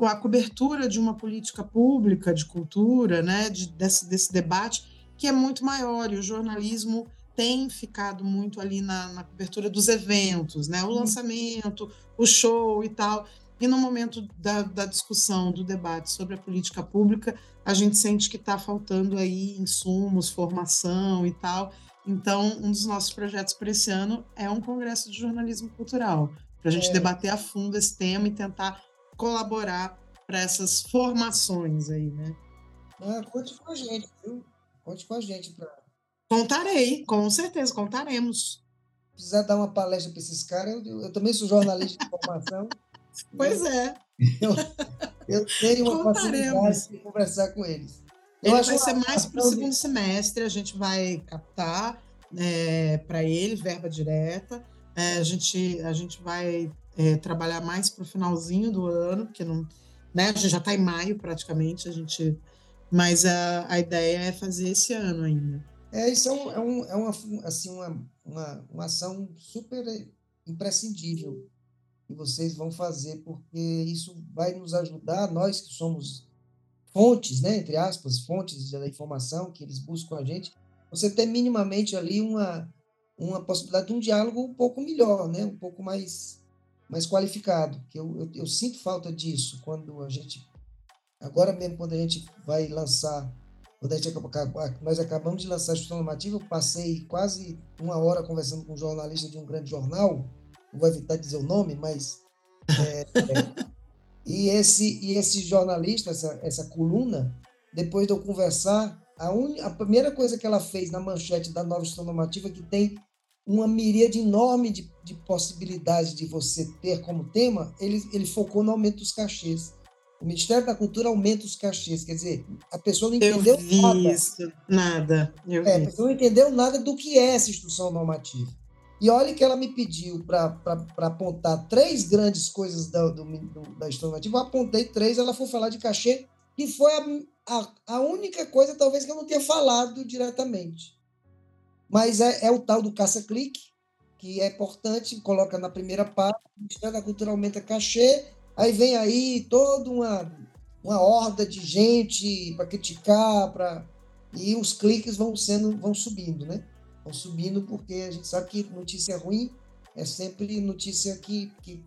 a cobertura de uma política pública de cultura, né, de, desse, desse debate, que é muito maior, e o jornalismo tem ficado muito ali na, na cobertura dos eventos, né, o uhum. lançamento, o show e tal. E no momento da, da discussão, do debate sobre a política pública, a gente sente que está faltando aí insumos, formação e tal. Então, um dos nossos projetos para esse ano é um congresso de jornalismo cultural, para a gente é. debater a fundo esse tema e tentar colaborar para essas formações aí, né? Ah, conte com a gente, viu? Conte com a gente. Pra... Contarei, com certeza, contaremos. Se precisar dar uma palestra para esses caras, eu, eu, também sou jornalista de formação. Pois é. Eu, eu tenho uma facilidade de conversar com eles. Ele vai ser mais para o segundo semestre, a gente vai captar é, para ele verba direta. É, a, gente, a gente vai é, trabalhar mais para o finalzinho do ano, porque não, né, a gente já está em maio praticamente, a gente, mas a, a ideia é fazer esse ano ainda. É, isso é, um, é, um, é uma, assim, uma, uma, uma ação super imprescindível que vocês vão fazer, porque isso vai nos ajudar, nós que somos fontes, né, entre aspas, fontes da informação que eles buscam a gente, você ter minimamente ali uma, uma possibilidade de um diálogo um pouco melhor, né, um pouco mais, mais qualificado, que eu, eu, eu sinto falta disso quando a gente, agora mesmo quando a gente vai lançar, quando a gente, nós acabamos de lançar a instituição normativa, eu passei quase uma hora conversando com um jornalista de um grande jornal, não vou evitar dizer o nome, mas. É, é, e, esse, e esse jornalista, essa, essa coluna, depois de eu conversar, a, un, a primeira coisa que ela fez na manchete da nova gestão normativa, que tem uma miríade enorme de, de possibilidades de você ter como tema, ele, ele focou no aumento dos cachês. O Ministério da Cultura aumenta os cachês, quer dizer, a pessoa não entendeu nada. Isso, nada. É, a pessoa não entendeu nada do que é essa instrução normativa. E olha que ela me pediu para apontar três grandes coisas da, do, da história nativa. Eu apontei três, ela foi falar de cachê, que foi a, a, a, única coisa, talvez, que eu não tenha falado diretamente. Mas é, é o tal do caça-clique, que é importante, coloca na primeira parte, Ministério da Cultura aumenta cachê, aí vem aí toda uma, uma horda de gente para criticar, pra, e os cliques vão sendo vão subindo, né? Vão subindo, porque a gente sabe que notícia ruim é sempre notícia que, que,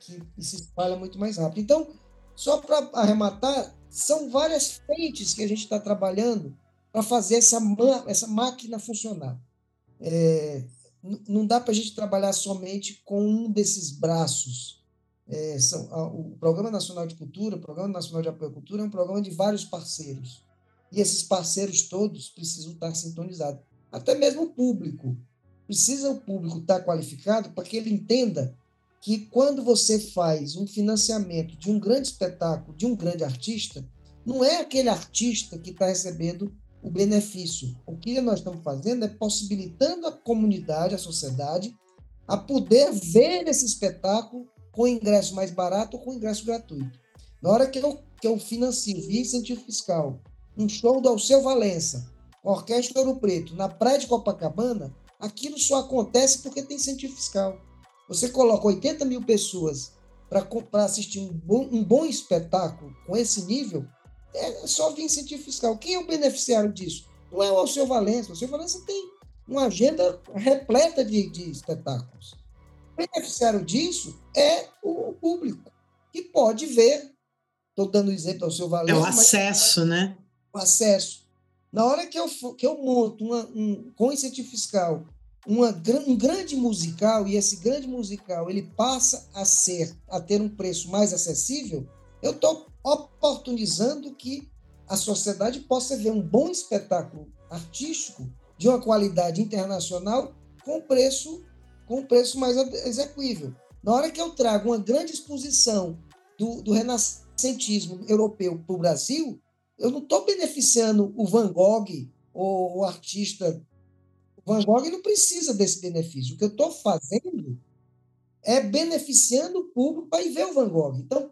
que, que se espalha muito mais rápido. Então, só para arrematar, são várias frentes que a gente está trabalhando para fazer essa, essa máquina funcionar. É, não dá para a gente trabalhar somente com um desses braços. É, são, a, o Programa Nacional de Cultura, o Programa Nacional de Apoio à Cultura, é um programa de vários parceiros. E esses parceiros todos precisam estar sintonizados até mesmo o público. Precisa o público estar qualificado para que ele entenda que quando você faz um financiamento de um grande espetáculo, de um grande artista, não é aquele artista que está recebendo o benefício. O que nós estamos fazendo é possibilitando a comunidade, a sociedade, a poder ver esse espetáculo com ingresso mais barato ou com ingresso gratuito. Na hora que eu, que eu financio via incentivo fiscal um show do Alceu Valença, Orquestra Ouro Preto, na praia de Copacabana, aquilo só acontece porque tem incentivo fiscal. Você coloca 80 mil pessoas para assistir um bom, um bom espetáculo com esse nível, é só vir incentivo fiscal. Quem é o beneficiário disso? Não é o Alceu Valença. O Alceu Valença tem uma agenda repleta de, de espetáculos. O beneficiário disso é o público, que pode ver. Estou dando exemplo ao seu Valença. É o acesso, mas, né? O acesso. Na hora que eu, que eu monto uma, um, com incentivo fiscal uma, um grande musical e esse grande musical ele passa a ser a ter um preço mais acessível, eu estou oportunizando que a sociedade possa ver um bom espetáculo artístico de uma qualidade internacional com preço com preço mais execuível. Na hora que eu trago uma grande exposição do, do renascentismo europeu para o Brasil, eu não estou beneficiando o Van Gogh ou o artista. O Van Gogh não precisa desse benefício. O que eu estou fazendo é beneficiando o público para ir ver o Van Gogh. Então,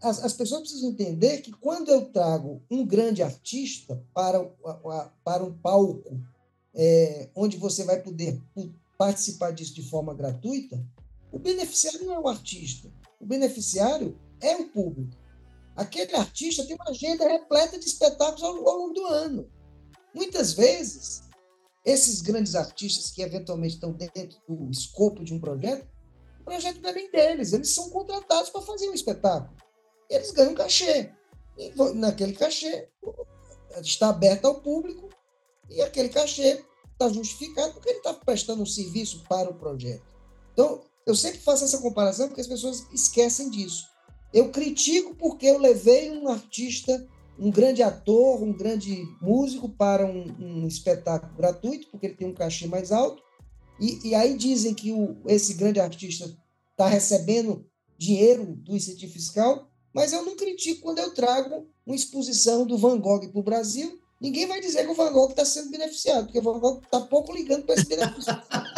as, as, pessoas precisam entender que quando eu trago um grande artista para, para um palco é, onde você vai poder participar disso de forma gratuita, o beneficiário não é o artista. O beneficiário é o público. Aquele artista tem uma agenda repleta de espetáculos ao, ao longo do ano. Muitas vezes, esses grandes artistas que eventualmente estão dentro do escopo de um projeto, o projeto não é deles, eles são contratados para fazer um espetáculo. Eles ganham cachê. E naquele cachê está aberto ao público e aquele cachê está justificado porque ele está prestando um serviço para o projeto. Então, eu sempre faço essa comparação porque as pessoas esquecem disso. Eu critico porque eu levei um artista, um grande ator, um grande músico para um, um espetáculo gratuito, porque ele tem um cachê mais alto, e, e aí dizem que o, esse grande artista está recebendo dinheiro do incentivo fiscal, mas eu não critico quando eu trago uma exposição do Van Gogh para o Brasil. Ninguém vai dizer que o Van Gogh está sendo beneficiado, porque o Van Gogh está pouco ligando para esse benefício.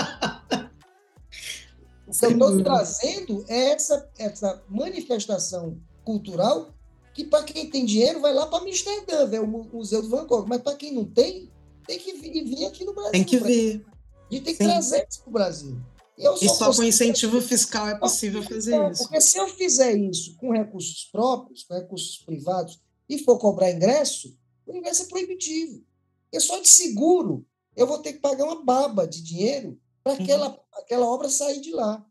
o que eu estou trazendo é essa, essa manifestação cultural que, para quem tem dinheiro, vai lá para Amsterdã ver o Museu do Van Gogh. Mas para quem não tem, tem que vir, vir aqui no Brasil. Tem que vir. E tem que Sim. trazer isso para o Brasil. Eu e só com incentivo fiscal é possível fazer isso. Porque se eu fizer isso com recursos próprios, com recursos privados, e for cobrar ingresso, o ingresso é proibitivo. E só de seguro eu vou ter que pagar uma baba de dinheiro para aquela, aquela obra sair de lá.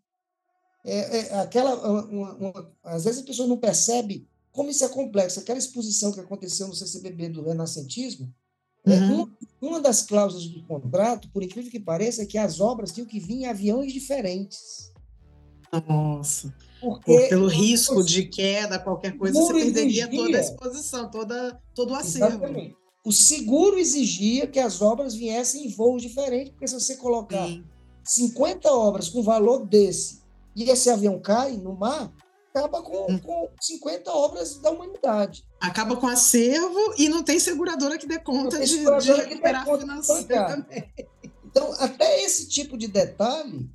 É, é aquela, uma, uma, às vezes as pessoas não percebem como isso é complexo. Aquela exposição que aconteceu no CCBB do renascentismo, é, uhum. Uma, uma, das cláusulas do contrato, por incrível que pareça, é que as obras tinham que vir em aviões diferentes. Nossa. Porque, pelo risco de queda, qualquer coisa, você perderia exigia, toda a exposição, toda, todo o acervo. Exatamente. O seguro exigia que as obras viessem em voos diferentes, porque se você colocar Sim. 50 obras com valor desse e esse avião cai no mar, acaba com, hum. com 50 obras da humanidade. Acaba com acervo e não tem seguradora que dê conta de, de recuperar financeiramente. Então, até esse tipo de detalhe,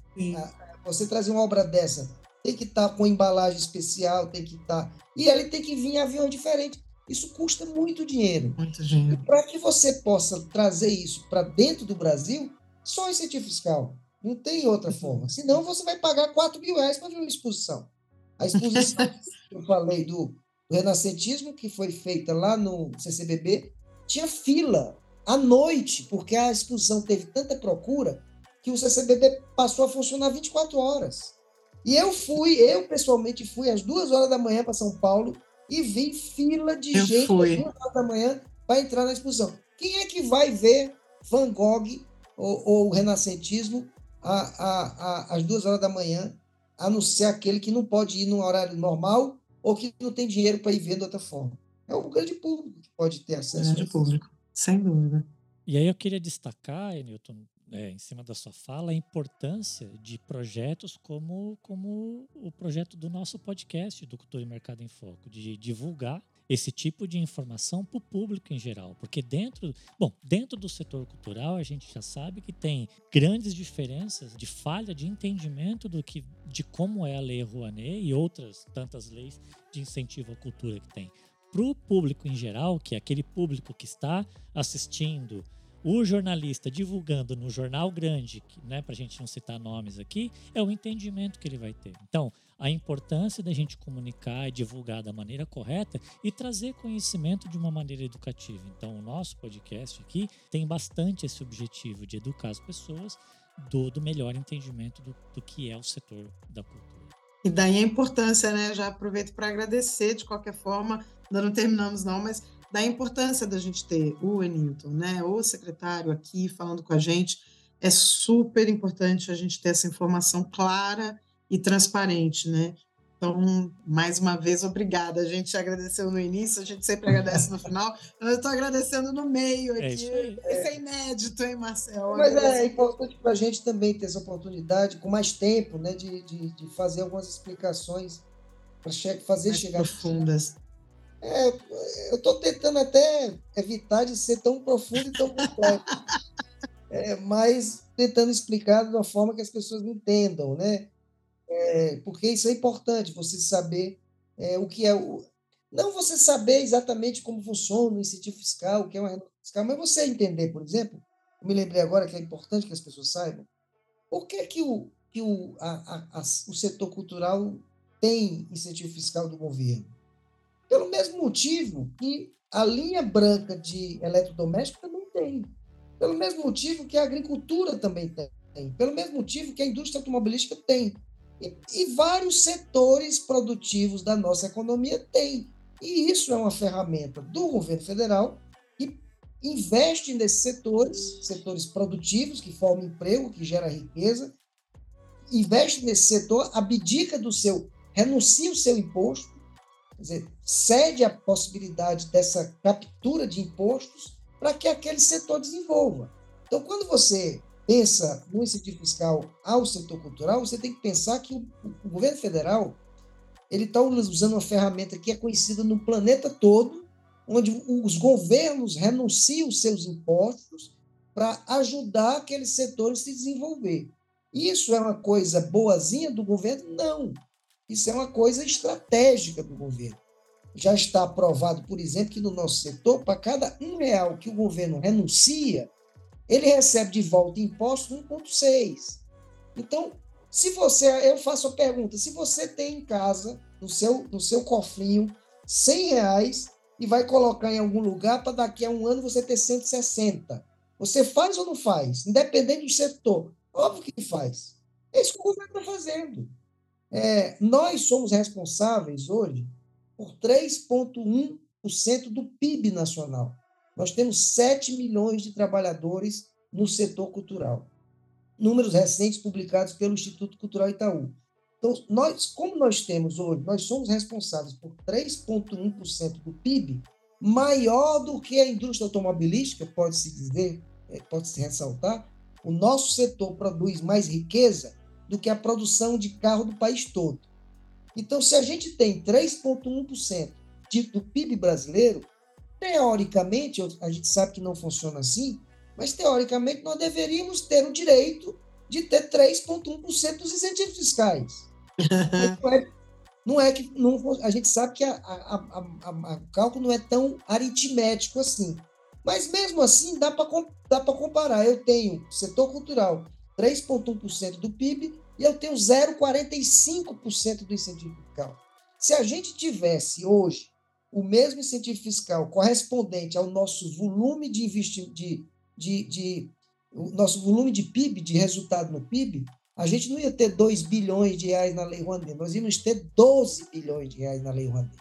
você trazer uma obra dessa, tem que estar tá com embalagem especial, tem que estar. Tá, e ele tem que vir em avião diferente. Isso custa muito dinheiro. Muito dinheiro. Para que você possa trazer isso para dentro do Brasil, só incentivo fiscal. Não tem outra forma. Senão você vai pagar 4 mil reais para ver uma exposição. A exposição que eu falei do, do renascentismo, que foi feita lá no CCBB, tinha fila à noite, porque a exposição teve tanta procura que o CCBB passou a funcionar 24 horas. E eu fui, eu pessoalmente fui às duas horas da manhã para São Paulo e vi fila de eu gente fui. às duas horas da manhã para entrar na exposição. Quem é que vai ver Van Gogh ou, ou o renascentismo às duas horas da manhã a não ser aquele que não pode ir num horário normal ou que não tem dinheiro para ir ver de outra forma. É o grande público que pode ter acesso. Grande público, sem dúvida. E aí eu queria destacar, Newton, é, em cima da sua fala, a importância de projetos como, como o projeto do nosso podcast, do Cultura e Mercado em Foco, de divulgar esse tipo de informação para o público em geral, porque dentro, bom, dentro do setor cultural a gente já sabe que tem grandes diferenças de falha de entendimento do que de como é a lei Rouanet e outras tantas leis de incentivo à cultura que tem. Para o público em geral, que é aquele público que está assistindo o jornalista divulgando no jornal grande, né, para a gente não citar nomes aqui, é o entendimento que ele vai ter. Então, a importância da gente comunicar e divulgar da maneira correta e trazer conhecimento de uma maneira educativa. Então, o nosso podcast aqui tem bastante esse objetivo de educar as pessoas do, do melhor entendimento do, do que é o setor da cultura. E daí a importância, né? Já aproveito para agradecer de qualquer forma, ainda não terminamos não, mas da importância da gente ter o Enilton, né, o secretário aqui falando com a gente. É super importante a gente ter essa informação clara e transparente, né? Então, mais uma vez, obrigada. A gente agradeceu no início, a gente sempre agradece no final. Eu estou agradecendo no meio é aqui. É Esse é inédito, hein, Marcelo? Mas é importante para a gente também ter essa oportunidade, com mais tempo, né, de, de, de fazer algumas explicações para fazer mais chegar. Profundas. É, eu estou tentando até evitar de ser tão profundo e tão complexo. é, mas tentando explicar de uma forma que as pessoas entendam, né? É, porque isso é importante, você saber é, o que é o. Não você saber exatamente como funciona o incentivo fiscal, o que é uma renda fiscal, mas você entender, por exemplo, eu me lembrei agora que é importante que as pessoas saibam, por que, que, o, que o, a, a, a, o setor cultural tem incentivo fiscal do governo? Pelo mesmo motivo que a linha branca de eletrodoméstico também tem. Pelo mesmo motivo que a agricultura também tem. Pelo mesmo motivo que a indústria automobilística tem. E, e vários setores produtivos da nossa economia têm. E isso é uma ferramenta do governo federal que investe nesses setores, setores produtivos, que formam emprego, que gera riqueza, investe nesse setor, abdica do seu, renuncia o seu imposto, dizer, cede a possibilidade dessa captura de impostos para que aquele setor desenvolva. Então, quando você pensa no incentivo fiscal ao setor cultural, você tem que pensar que o, o governo federal ele está usando uma ferramenta que é conhecida no planeta todo, onde os governos renunciam seus impostos para ajudar aqueles setores a se desenvolver. Isso é uma coisa boazinha do governo? Não. Isso é uma coisa estratégica do governo. Já está aprovado, por exemplo, que no nosso setor, para cada um real que o governo renuncia, ele recebe de volta imposto 1,6. Então, se você, eu faço a pergunta, se você tem em casa, no seu, no seu cofrinho, 100 reais e vai colocar em algum lugar para daqui a um ano você ter 160, você faz ou não faz? Independente do setor. Óbvio que faz. É isso que o governo está fazendo. É, nós somos responsáveis hoje por 3,1% do PIB nacional. Nós temos 7 milhões de trabalhadores no setor cultural. Números recentes publicados pelo Instituto Cultural Itaú. Então, nós, como nós temos hoje, nós somos responsáveis por 3,1% do PIB, maior do que a indústria automobilística, pode-se dizer, é, pode-se ressaltar, o nosso setor produz mais riqueza do que a produção de carro do país todo. Então, se a gente tem 3,1% do PIB brasileiro, teoricamente, a gente sabe que não funciona assim, mas teoricamente nós deveríamos ter o direito de ter 3,1% dos incentivos fiscais. não, é, não é que não, a gente sabe que o cálculo não é tão aritmético assim. Mas mesmo assim dá para dá comparar. Eu tenho setor cultural 3,1% do PIB e eu tenho 0,45% do incentivo fiscal. Se a gente tivesse hoje o mesmo incentivo fiscal correspondente ao nosso volume de investimento, de, de, de, o nosso volume de PIB, de resultado no PIB, a gente não ia ter 2 bilhões de reais na Lei Rouanet, nós íamos ter 12 bilhões de reais na Lei Rouanet.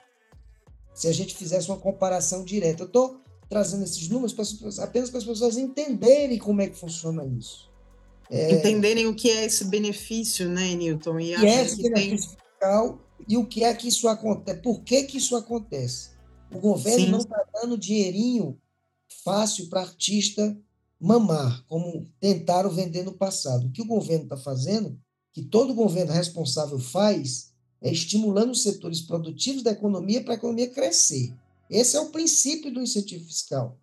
Se a gente fizesse uma comparação direta. Eu estou trazendo esses números apenas para as pessoas entenderem como é que funciona isso. É, Entenderem o que é esse benefício, né, Newton? E, e é esse benefício tem... fiscal e o que é que isso acontece, por que, que isso acontece. O governo Sim. não está dando dinheirinho fácil para artista mamar, como tentaram vender no passado. O que o governo está fazendo, que todo governo responsável faz, é estimulando os setores produtivos da economia para a economia crescer. Esse é o princípio do incentivo fiscal.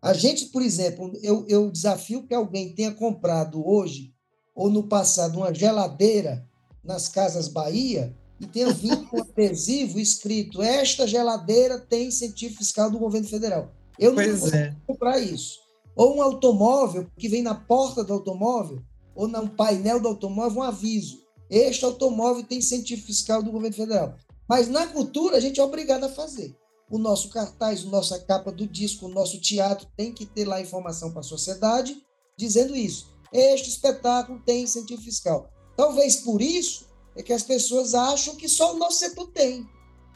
A gente, por exemplo, eu, eu desafio que alguém tenha comprado hoje ou no passado uma geladeira nas Casas Bahia e tenha vindo com adesivo escrito: esta geladeira tem incentivo fiscal do governo federal. Eu não pois vou é. comprar isso. ou um automóvel que vem na porta do automóvel, ou no painel do automóvel, um aviso. Este automóvel tem incentivo fiscal do governo federal. Mas na cultura, a gente é obrigado a fazer. O nosso cartaz, a nossa capa do disco, o nosso teatro tem que ter lá informação para a sociedade dizendo isso. Este espetáculo tem incentivo fiscal. Talvez por isso é que as pessoas acham que só o nosso setor tem.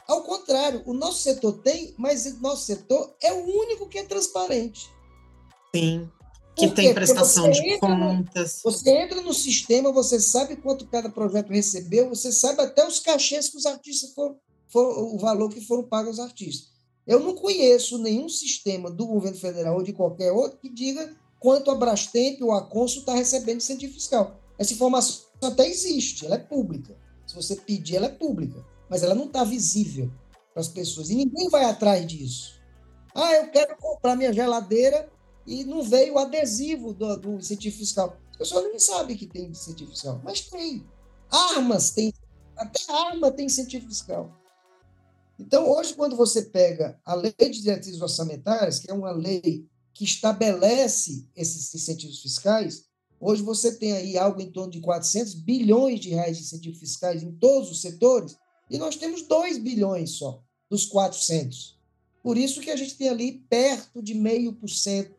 Ao contrário, o nosso setor tem, mas o nosso setor é o único que é transparente. Sim. Que tem prestação de contas. No, você entra no sistema, você sabe quanto cada projeto recebeu, você sabe até os cachês que os artistas foram, foram o valor que foram pagos aos artistas. Eu não conheço nenhum sistema do governo federal ou de qualquer outro que diga quanto a Brastemp ou a Consul está recebendo incentivo fiscal. Essa informação até existe, ela é pública. Se você pedir, ela é pública, mas ela não está visível para as pessoas e ninguém vai atrás disso. Ah, eu quero comprar minha geladeira e não veio o adesivo do, do incentivo fiscal. As pessoas nem sabem que tem incentivo fiscal, mas tem. Armas tem, até arma tem incentivo fiscal. Então, hoje, quando você pega a lei de diretrizes orçamentárias, que é uma lei que estabelece esses incentivos fiscais, hoje você tem aí algo em torno de 400 bilhões de reais de incentivos fiscais em todos os setores, e nós temos 2 bilhões só dos 400. Por isso que a gente tem ali perto de meio por cento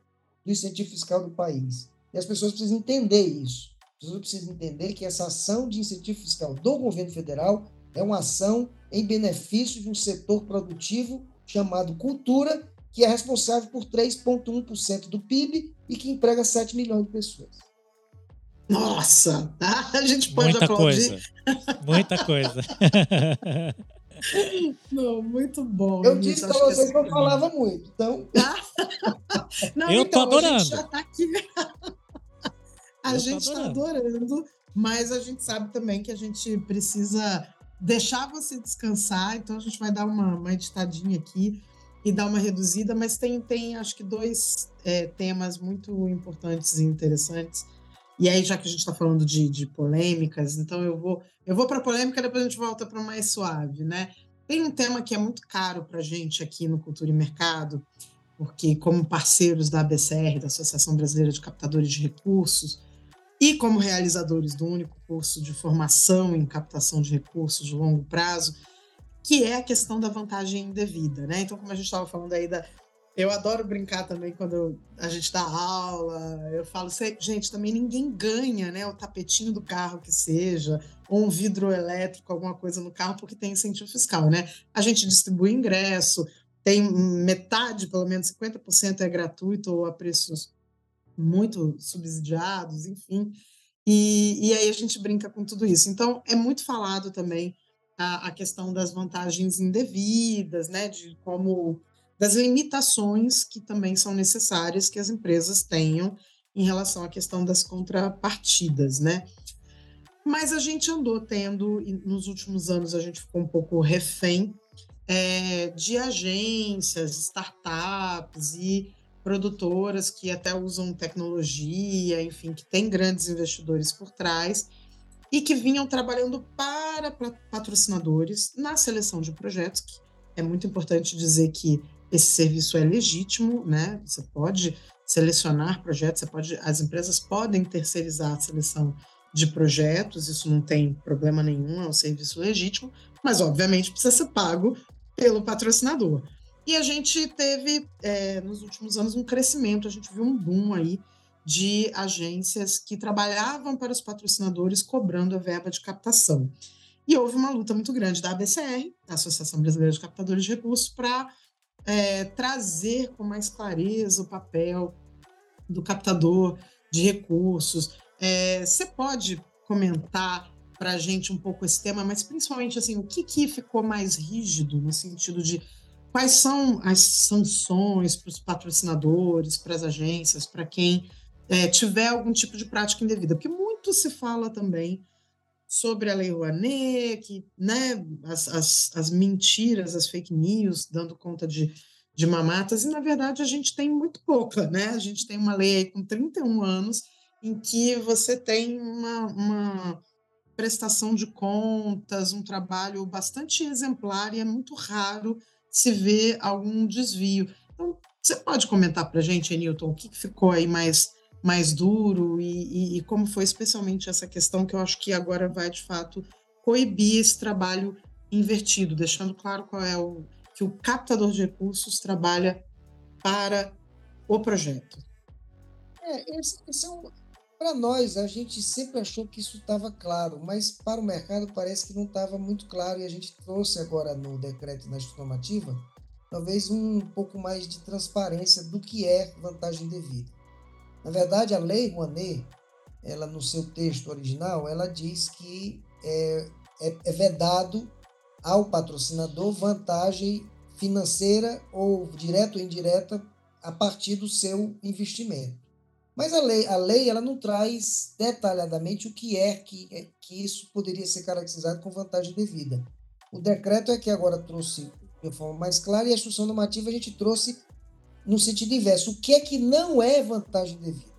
do incentivo fiscal do país. E as pessoas precisam entender isso. As pessoas precisam entender que essa ação de incentivo fiscal do governo federal é uma ação em benefício de um setor produtivo chamado cultura, que é responsável por 3,1% do PIB e que emprega 7 milhões de pessoas. Nossa, a gente pode Muita aplaudir. Coisa. Muita coisa. Não, muito bom. Eu disse para vocês que eu falava muito, então. Não, eu então, tô adorando. A gente já tá aqui. a Eu gente está adorando, mas a gente sabe também que a gente precisa deixar você descansar, então a gente vai dar uma, uma editadinha aqui e dar uma reduzida, mas tem, tem acho que dois é, temas muito importantes e interessantes. E aí, já que a gente está falando de, de polêmicas, então eu vou eu vou para polêmica, depois a gente volta para mais suave, né? Tem um tema que é muito caro para a gente aqui no Cultura e Mercado, porque como parceiros da ABCR, da Associação Brasileira de Captadores de Recursos, e como realizadores do único curso de formação em captação de recursos de longo prazo, que é a questão da vantagem indevida, né? Então, como a gente estava falando aí da, eu adoro brincar também quando a gente dá aula. Eu falo, gente, também ninguém ganha, né? O tapetinho do carro que seja, ou um vidro elétrico, alguma coisa no carro, porque tem incentivo fiscal, né? A gente distribui ingresso, tem metade, pelo menos 50% é gratuito ou a preços muito subsidiados, enfim. E, e aí a gente brinca com tudo isso. Então, é muito falado também a, a questão das vantagens indevidas, né? De como das limitações que também são necessárias que as empresas tenham em relação à questão das contrapartidas, né? Mas a gente andou tendo, nos últimos anos, a gente ficou um pouco refém é, de agências, startups e produtoras que até usam tecnologia, enfim, que tem grandes investidores por trás e que vinham trabalhando para patrocinadores na seleção de projetos. Que é muito importante dizer que esse serviço é legítimo, né? Você pode selecionar projetos, você pode, as empresas podem terceirizar a seleção de projetos, isso não tem problema nenhum, é um serviço legítimo, mas obviamente precisa ser pago pelo patrocinador. E a gente teve, é, nos últimos anos, um crescimento, a gente viu um boom aí de agências que trabalhavam para os patrocinadores cobrando a verba de captação. E houve uma luta muito grande da ABCR, Associação Brasileira de Captadores de Recursos, para é, trazer com mais clareza o papel do captador de recursos. É, você pode comentar para a gente um pouco esse tema, mas principalmente assim, o que, que ficou mais rígido no sentido de quais são as sanções para os patrocinadores, para as agências, para quem é, tiver algum tipo de prática indevida? Porque muito se fala também sobre a Lei Rouanet, que, né, as, as, as mentiras, as fake news, dando conta de, de mamatas, e na verdade a gente tem muito pouca, né? A gente tem uma lei com 31 anos em que você tem uma, uma prestação de contas, um trabalho bastante exemplar e é muito raro se ver algum desvio. Então, Você pode comentar para a gente, Newton, o que ficou aí mais, mais duro e, e, e como foi especialmente essa questão que eu acho que agora vai, de fato, coibir esse trabalho invertido, deixando claro qual é o que o captador de recursos trabalha para o projeto. É, esse, esse é um, para nós, a gente sempre achou que isso estava claro, mas para o mercado parece que não estava muito claro e a gente trouxe agora no decreto na normativa talvez um pouco mais de transparência do que é vantagem devida. Na verdade, a lei Rouanet, ela no seu texto original, ela diz que é, é, é vedado ao patrocinador vantagem financeira ou direta ou indireta a partir do seu investimento. Mas a lei, a lei ela não traz detalhadamente o que é que, é, que isso poderia ser caracterizado com vantagem devida. O decreto é que agora trouxe de forma mais clara e a instrução normativa a gente trouxe no sentido inverso. O que é que não é vantagem devida?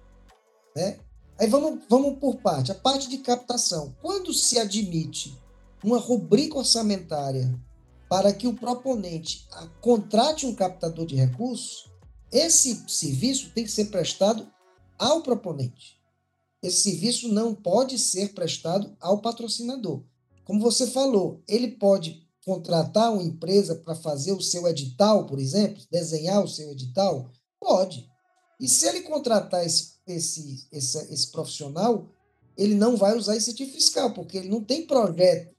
Né? Aí vamos, vamos por parte. A parte de captação. Quando se admite uma rubrica orçamentária para que o proponente contrate um captador de recursos, esse serviço tem que ser prestado ao proponente. Esse serviço não pode ser prestado ao patrocinador. Como você falou, ele pode contratar uma empresa para fazer o seu edital, por exemplo, desenhar o seu edital? Pode. E se ele contratar esse, esse, esse, esse profissional, ele não vai usar incentivo fiscal, porque ele não tem projeto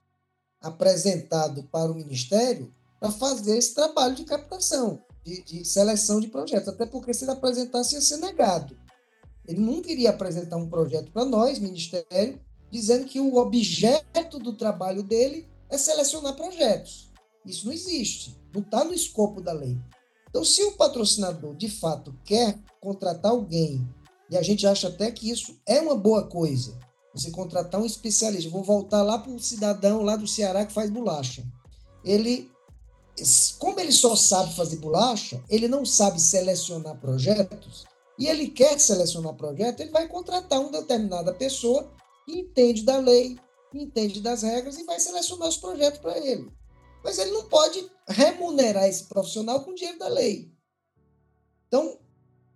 apresentado para o Ministério para fazer esse trabalho de captação, de, de seleção de projetos. Até porque se ele apresentasse, ia ser negado. Ele nunca iria apresentar um projeto para nós, Ministério, dizendo que o objeto do trabalho dele é selecionar projetos. Isso não existe, não está no escopo da lei. Então, se o patrocinador de fato quer contratar alguém, e a gente acha até que isso é uma boa coisa, você contratar um especialista, vou voltar lá para o cidadão lá do Ceará que faz bolacha. Ele, como ele só sabe fazer bolacha, ele não sabe selecionar projetos, e ele quer selecionar projeto, ele vai contratar uma determinada pessoa que entende da lei, entende das regras e vai selecionar os projetos para ele. Mas ele não pode remunerar esse profissional com dinheiro da lei. Então,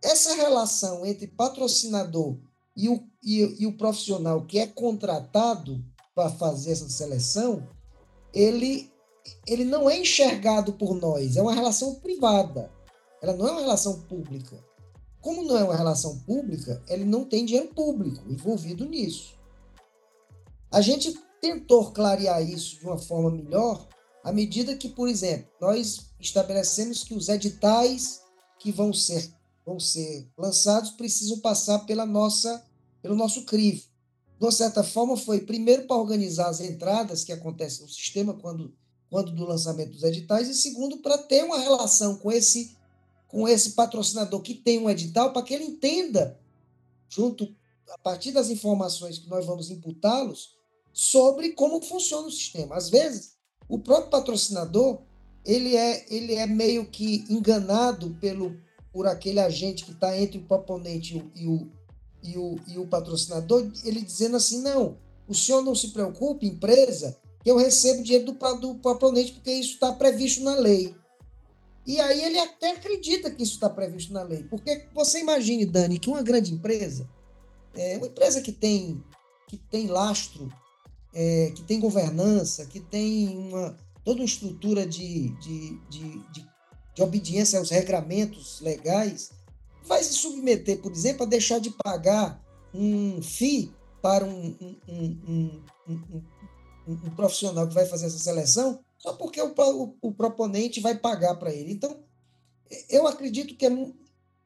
essa relação entre patrocinador e o, e, e o profissional que é contratado para fazer essa seleção, ele, ele não é enxergado por nós, é uma relação privada. Ela não é uma relação pública. Como não é uma relação pública, ele não tem dinheiro público envolvido nisso. A gente tentou clarear isso de uma forma melhor à medida que, por exemplo, nós estabelecemos que os editais que vão ser, vão ser lançados precisam passar pela nossa, pelo nosso crivo. De uma certa forma, foi primeiro para organizar as entradas que acontecem no sistema quando, quando do lançamento dos editais, e segundo, para ter uma relação com esse com esse patrocinador que tem um edital para que ele entenda, junto a partir das informações que nós vamos imputá-los, sobre como funciona o sistema. Às vezes, o próprio patrocinador ele é, ele é meio que enganado pelo, por aquele agente que está entre o proponente e o, e, o, e o patrocinador, ele dizendo assim: não, o senhor não se preocupe, empresa, que eu recebo dinheiro do, do proponente porque isso está previsto na lei. E aí ele até acredita que isso está previsto na lei. Porque você imagine, Dani, que uma grande empresa, é, uma empresa que tem, que tem lastro, é, que tem governança, que tem uma, toda uma estrutura de, de, de, de, de obediência aos regramentos legais, vai se submeter, por exemplo, a deixar de pagar um FII para um, um, um, um profissional que vai fazer essa seleção só porque o, o, o proponente vai pagar para ele. Então, eu acredito que é.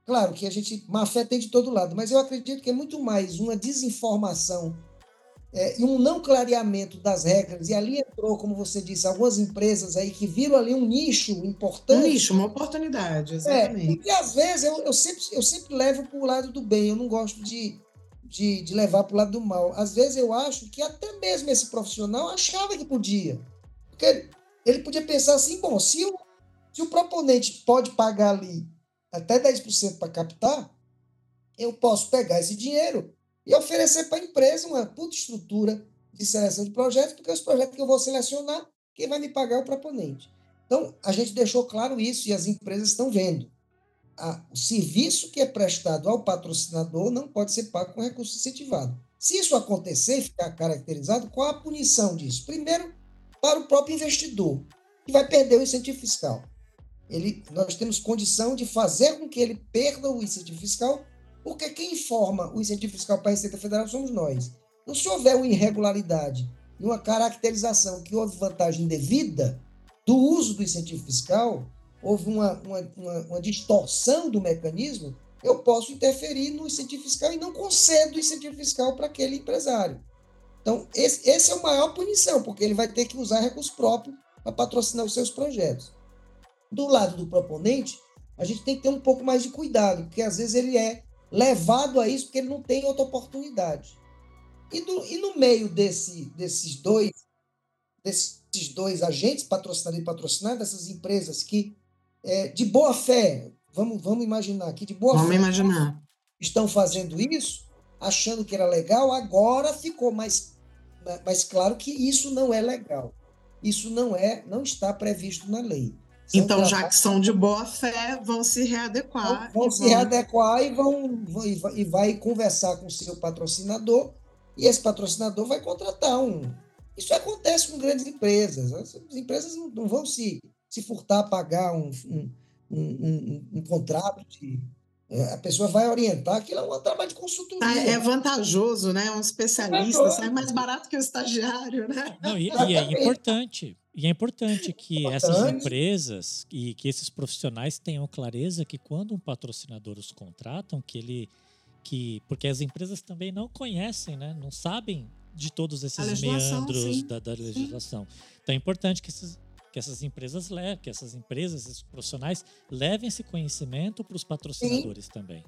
Claro que a gente. Má fé tem de todo lado, mas eu acredito que é muito mais uma desinformação é, e um não clareamento das regras. E ali entrou, como você disse, algumas empresas aí que viram ali um nicho importante. Um nicho, uma oportunidade, é, exatamente. É, e às vezes eu, eu, sempre, eu sempre levo para o lado do bem, eu não gosto de, de, de levar para o lado do mal. Às vezes eu acho que até mesmo esse profissional achava que podia. Porque ele podia pensar assim, bom, se o, se o proponente pode pagar ali até 10% para captar, eu posso pegar esse dinheiro e oferecer para a empresa uma puta estrutura de seleção de projetos, porque os projetos que eu vou selecionar, quem vai me pagar é o proponente. Então, a gente deixou claro isso e as empresas estão vendo. a, o serviço que é prestado ao patrocinador não pode ser pago com recurso incentivado. Se isso acontecer e ficar caracterizado, qual a punição disso? Primeiro, para o próprio investidor, que vai perder o incentivo fiscal. Ele, nós temos condição de fazer com que ele perda o incentivo fiscal, porque quem informa o incentivo fiscal para a Receita Federal somos nós. Então, se houver uma irregularidade e uma caracterização que houve vantagem devida do uso do incentivo fiscal, houve uma, uma, uma, uma distorção do mecanismo, eu posso interferir no incentivo fiscal e não concedo o incentivo fiscal para aquele empresário. Então, esse, esse é a maior punição, porque ele vai ter que usar recurso próprio para patrocinar os seus projetos. Do lado do proponente, a gente tem que ter um pouco mais de cuidado, porque às vezes ele é levado a isso porque ele não tem outra oportunidade. E, do, e no meio desse, desses dois desses dois agentes, patrocinador e patrocinado, dessas empresas que, é, de boa fé, vamos, vamos imaginar aqui, de boa vamos fé, imaginar. estão fazendo isso, achando que era legal, agora ficou mais, mais claro que isso não é legal. Isso não é, não está previsto na lei. São então, já que são de boa fé, vão se readequar. Vão, vão se vão... readequar e vão e vai, e vai conversar com o seu patrocinador, e esse patrocinador vai contratar um, isso acontece com grandes empresas. As empresas não vão se, se furtar a pagar um, um, um, um contrato de. É, a pessoa vai orientar, aquilo é um trabalho de consultoria. Ah, é vantajoso, né? Um especialista, é sai mais barato que o estagiário, né? Não, e, e, é importante. E é importante que importante. essas empresas e que esses profissionais tenham clareza que quando um patrocinador os contratam, que ele que porque as empresas também não conhecem, né? Não sabem de todos esses meandros da, da, legislação. Sim. Então é importante que, esses, que essas empresas levem, que essas empresas, esses profissionais levem esse conhecimento para os patrocinadores sim. também.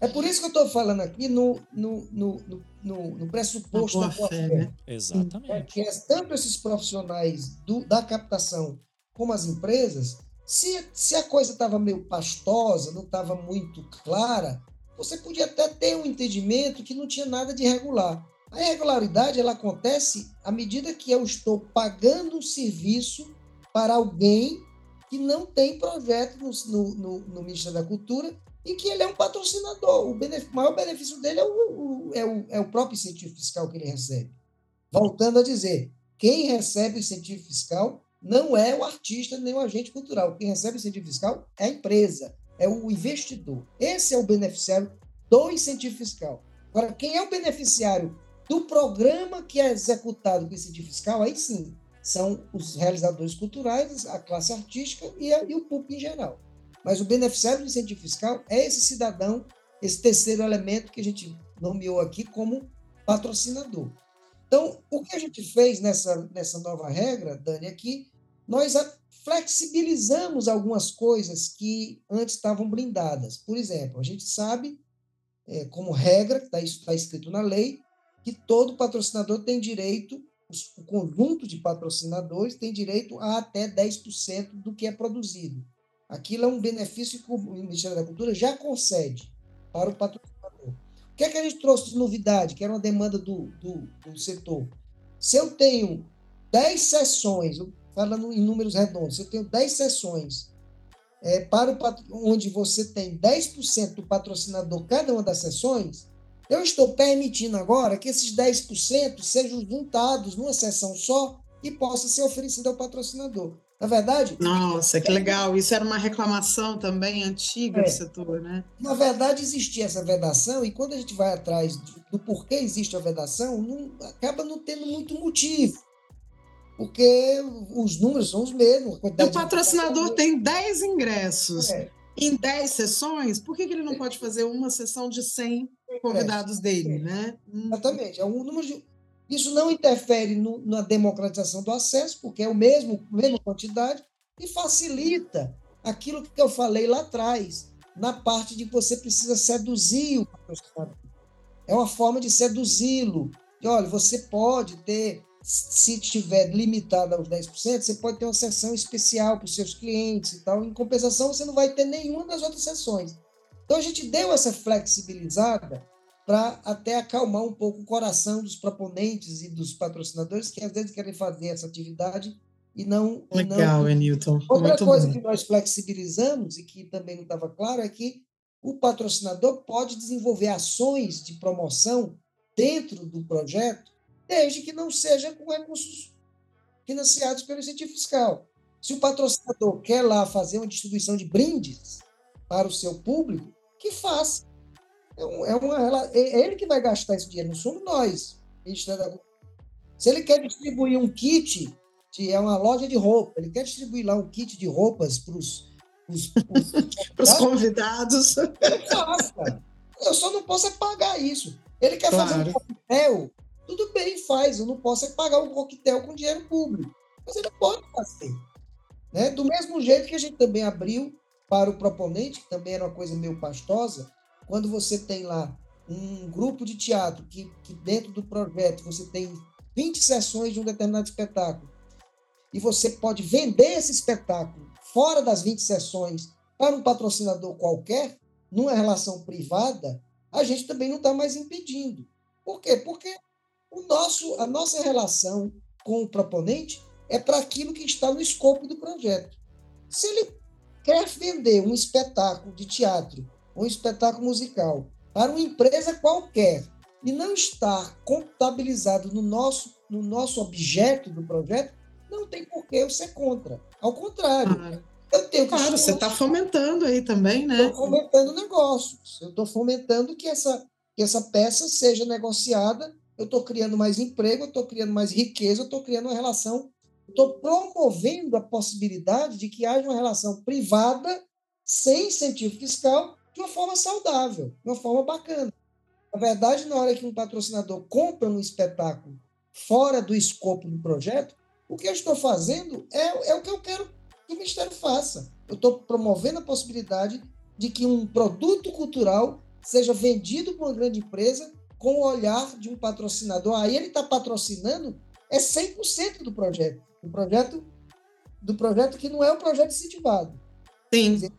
É por isso que eu estou falando aqui no, no, no, no, no pressuposto da boa fé. Né? Exatamente. É que é, tanto esses profissionais do, da captação como as empresas, se, se a coisa estava meio pastosa, não estava muito clara, você podia até ter um entendimento que não tinha nada de regular. A irregularidade ela acontece à medida que eu estou pagando um serviço para alguém que não tem projeto no, no, no Ministério da Cultura e que ele é um patrocinador. O, o maior benefício dele é o, o, é, o, é o próprio incentivo fiscal que ele recebe. Voltando a dizer, quem recebe o incentivo fiscal não é o artista nem o agente cultural. Quem recebe o incentivo fiscal é a empresa, é o investidor. Esse é o beneficiário do incentivo fiscal. Agora, quem é o beneficiário do programa que é executado com incentivo fiscal, aí sim, são os realizadores culturais, a classe artística e, a, e o público em geral. Mas o beneficiário do incentivo fiscal é esse cidadão, esse terceiro elemento que a gente nomeou aqui como patrocinador. Então, o que a gente fez nessa, nessa nova regra, Dani, é que nós flexibilizamos algumas coisas que antes estavam blindadas. Por exemplo, a gente sabe, é, como regra, tá, isso está escrito na lei, que todo patrocinador tem direito, o conjunto de patrocinadores tem direito a até 10% do que é produzido. Aquilo é um benefício que o Ministério da Cultura já concede para o patrocinador. O que é que a gente trouxe de novidade, que era uma demanda do, do, do setor? Se eu tenho 10 sessões, falando em números redondos, se eu tenho 10 sessões é, para o, onde você tem 10% do patrocinador cada uma das sessões, eu estou permitindo agora que esses 10% sejam juntados numa sessão só e possa ser oferecido ao patrocinador. Na verdade. Nossa, que legal. Isso era uma reclamação também antiga é, do setor, né? Na verdade, existia essa vedação, e quando a gente vai atrás do, do porquê existe a vedação, não, acaba não tendo muito motivo. Porque os números são os mesmos. O patrocinador tem 10 ingressos. É. Em 10 sessões, por que, que ele não pode fazer uma sessão de 100 convidados dele, né? Hum. Exatamente. É um número de... Isso não interfere no, na democratização do acesso, porque é o mesmo, a mesma quantidade, e facilita aquilo que eu falei lá atrás, na parte de que você precisa seduzir o patrocinador. É uma forma de seduzi-lo. Olha, você pode ter, se estiver limitado aos 10%, você pode ter uma sessão especial para os seus clientes e tal. Em compensação, você não vai ter nenhuma das outras sessões. Então a gente deu essa flexibilizada para até acalmar um pouco o coração dos proponentes e dos patrocinadores que às vezes querem fazer essa atividade e não. Legal, não... Enilton. Outra Muito coisa bom. que nós flexibilizamos e que também não estava claro é que o patrocinador pode desenvolver ações de promoção dentro do projeto, desde que não seja com recursos financiados pelo incentivo fiscal. Se o patrocinador quer lá fazer uma distribuição de brindes para o seu público, que faça. É, uma, é ele que vai gastar esse dinheiro, não somos nós. Se ele quer distribuir um kit, que é uma loja de roupa, ele quer distribuir lá um kit de roupas para os os convidados. Faça. Eu só não posso é pagar isso. Ele quer claro. fazer um coquetel, tudo bem, faz. Eu não posso é pagar um coquetel com dinheiro público. Mas ele pode fazer. Né? Do mesmo jeito que a gente também abriu para o proponente, que também era uma coisa meio pastosa, quando você tem lá um grupo de teatro que, que dentro do projeto você tem 20 sessões de um determinado espetáculo e você pode vender esse espetáculo fora das 20 sessões para um patrocinador qualquer, numa relação privada, a gente também não está mais impedindo. Por quê? Porque o nosso, a nossa relação com o proponente é para aquilo que está no escopo do projeto. Se ele quer vender um espetáculo de teatro, um espetáculo musical, para uma empresa qualquer e não estar contabilizado no nosso, no nosso objeto do projeto, não tem por que eu ser contra. Ao contrário, ah, eu tenho. Claro, você está fomentando aí também, né? Estou fomentando negócios. Eu estou fomentando que essa, que essa peça seja negociada. Eu estou criando mais emprego, eu estou criando mais riqueza, eu estou criando uma relação estou promovendo a possibilidade de que haja uma relação privada, sem incentivo fiscal, de uma forma saudável, de uma forma bacana. Na verdade, na hora que um patrocinador compra um espetáculo fora do escopo do projeto, o que eu estou fazendo é, é o que eu quero que o Ministério faça. Eu estou promovendo a possibilidade de que um produto cultural seja vendido por uma grande empresa com o olhar de um patrocinador. Aí ele está patrocinando é 100% do projeto do projeto do projeto que não é um projeto incentivado. Sim. Dizer,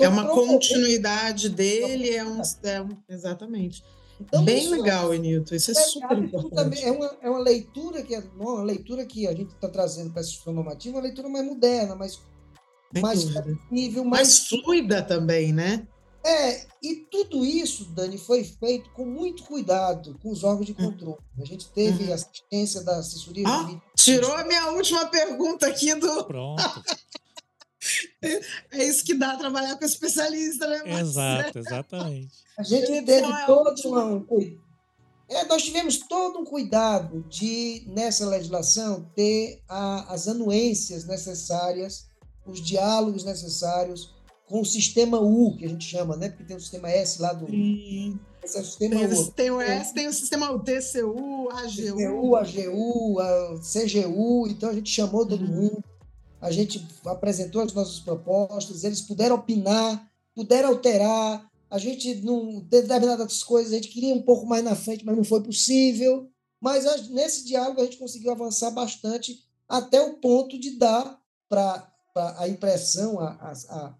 é uma continuidade dele, é um, é um exatamente. Então, Bem legal, Enilton. Isso é, é super importante. É uma, é uma leitura que é uma leitura que a gente está trazendo para essa instituição normativa, uma leitura mais moderna, mais, mais nível, mais, mais fluida também, né? É, e tudo isso, Dani, foi feito com muito cuidado com os órgãos de hum. controle. A gente teve uhum. assistência da assessoria ah, jurídica. Tirou a minha última pergunta aqui do. Pronto. é isso que dá trabalhar com especialista, né? Marcelo? Exato, exatamente. A gente então, teve é todo um. É, nós tivemos todo um cuidado de, nessa legislação, ter a, as anuências necessárias, os diálogos necessários com o sistema U, que a gente chama, né? Porque tem o sistema S lá do. Sim. Esse é o sistema tem, U. Tem o S, tem o sistema U, TCU, AGU. TCU, AGU, a CGU, então a gente chamou todo uhum. mundo, a gente apresentou as nossas propostas, eles puderam opinar, puderam alterar. A gente, não, determinadas coisas, a gente queria um pouco mais na frente, mas não foi possível. Mas nesse diálogo a gente conseguiu avançar bastante até o ponto de dar para a impressão, a, a,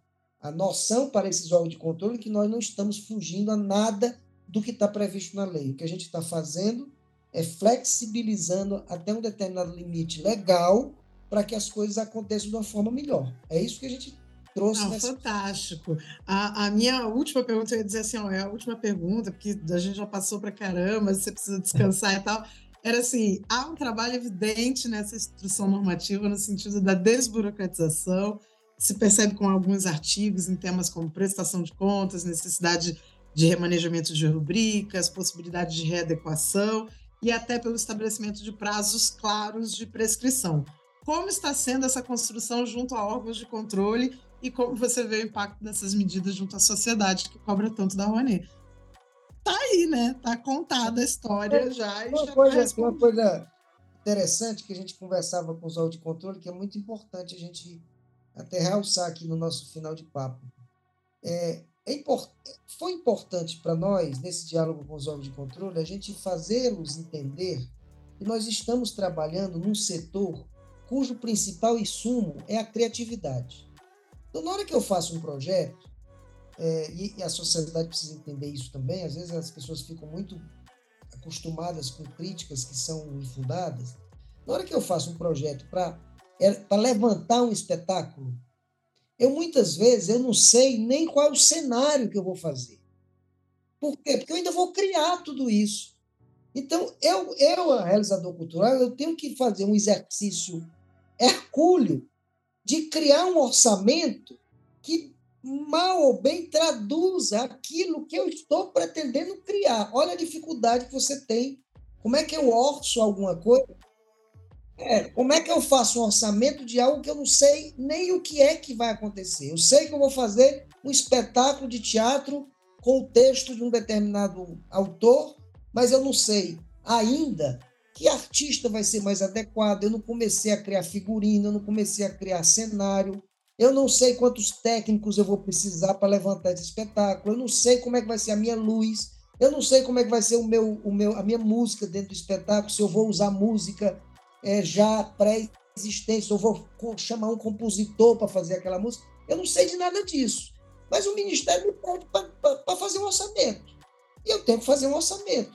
a noção para esses órgãos de controle que nós não estamos fugindo a nada do que está previsto na lei. O que a gente está fazendo é flexibilizando até um determinado limite legal para que as coisas aconteçam de uma forma melhor. É isso que a gente trouxe. Não, nessa... Fantástico. A, a, minha última pergunta, eu ia dizer assim, ó, é a última pergunta, porque a gente já passou para caramba, você precisa descansar e tal. Era assim, há um trabalho evidente nessa instrução normativa no sentido da desburocratização, se percebe com alguns artigos em temas como prestação de contas, necessidade de remanejamento de rubricas, possibilidade de readequação e até pelo estabelecimento de prazos claros de prescrição. Como está sendo essa construção junto a órgãos de controle e como você vê o impacto dessas medidas junto à sociedade que cobra tanto da Rouanet? Tá aí, né? Tá contada a história já. Uma, já coisa, uma coisa interessante que a gente conversava com os órgãos de controle, que é muito importante a gente até realçar aqui no nosso final de papo. É, é import, foi importante para nós, nesse diálogo com os órgãos de controle, a gente fazê-los entender que nós estamos trabalhando num setor cujo principal insumo é a criatividade. Então, na hora que eu faço um projeto, é, e, e a sociedade precisa entender isso também, às vezes as pessoas ficam muito acostumadas com críticas que são infundadas. Na hora que eu faço um projeto para para levantar um espetáculo, eu muitas vezes eu não sei nem qual é o cenário que eu vou fazer. Por quê? Porque eu ainda vou criar tudo isso. Então, eu, eu realizador cultural, eu tenho que fazer um exercício hercúleo de criar um orçamento que mal ou bem traduza aquilo que eu estou pretendendo criar. Olha a dificuldade que você tem. Como é que eu orço alguma coisa? É, como é que eu faço um orçamento de algo que eu não sei nem o que é que vai acontecer? Eu sei que eu vou fazer um espetáculo de teatro com o texto de um determinado autor, mas eu não sei ainda que artista vai ser mais adequado. Eu não comecei a criar figurino, eu não comecei a criar cenário, eu não sei quantos técnicos eu vou precisar para levantar esse espetáculo. Eu não sei como é que vai ser a minha luz. Eu não sei como é que vai ser o meu, o meu, a minha música dentro do espetáculo. Se eu vou usar música é, já pré-existente, se eu vou chamar um compositor para fazer aquela música. Eu não sei de nada disso. Mas o Ministério me pede para fazer um orçamento. E eu tenho que fazer um orçamento.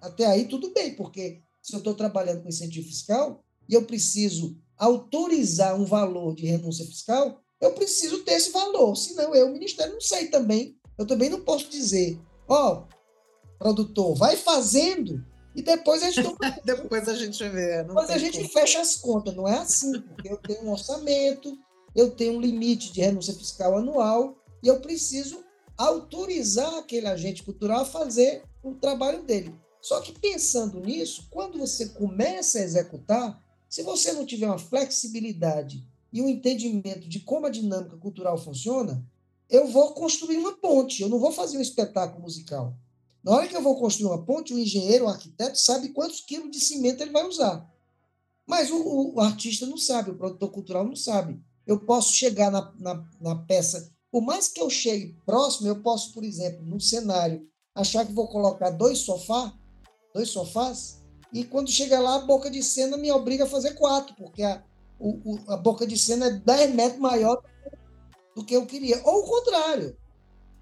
Até aí tudo bem, porque se eu estou trabalhando com incentivo fiscal e eu preciso autorizar um valor de renúncia fiscal, eu preciso ter esse valor, senão eu, o Ministério, não sei também. Eu também não posso dizer, ó, oh, produtor, vai fazendo e depois a gente... depois a gente vê. Depois a gente fecha as contas, não é assim, eu tenho um orçamento, eu tenho um limite de renúncia fiscal anual e eu preciso autorizar aquele agente cultural a fazer o trabalho dele. Só que pensando nisso, quando você começa a executar, se você não tiver uma flexibilidade e um entendimento de como a dinâmica cultural funciona, eu vou construir uma ponte, eu não vou fazer um espetáculo musical. Na hora que eu vou construir uma ponte, o engenheiro, o arquiteto, sabe quantos quilos de cimento ele vai usar. Mas o, o, artista não sabe, o produtor cultural não sabe. Eu posso chegar na, na, na, peça, por mais que eu chegue próximo, eu posso, por exemplo, no cenário, achar que vou colocar dois sofás, dois sofás, e quando chega lá, a boca de cena me obriga a fazer quatro, porque a, o, o, a boca de cena é 10 metros maior do que eu queria. Ou o contrário.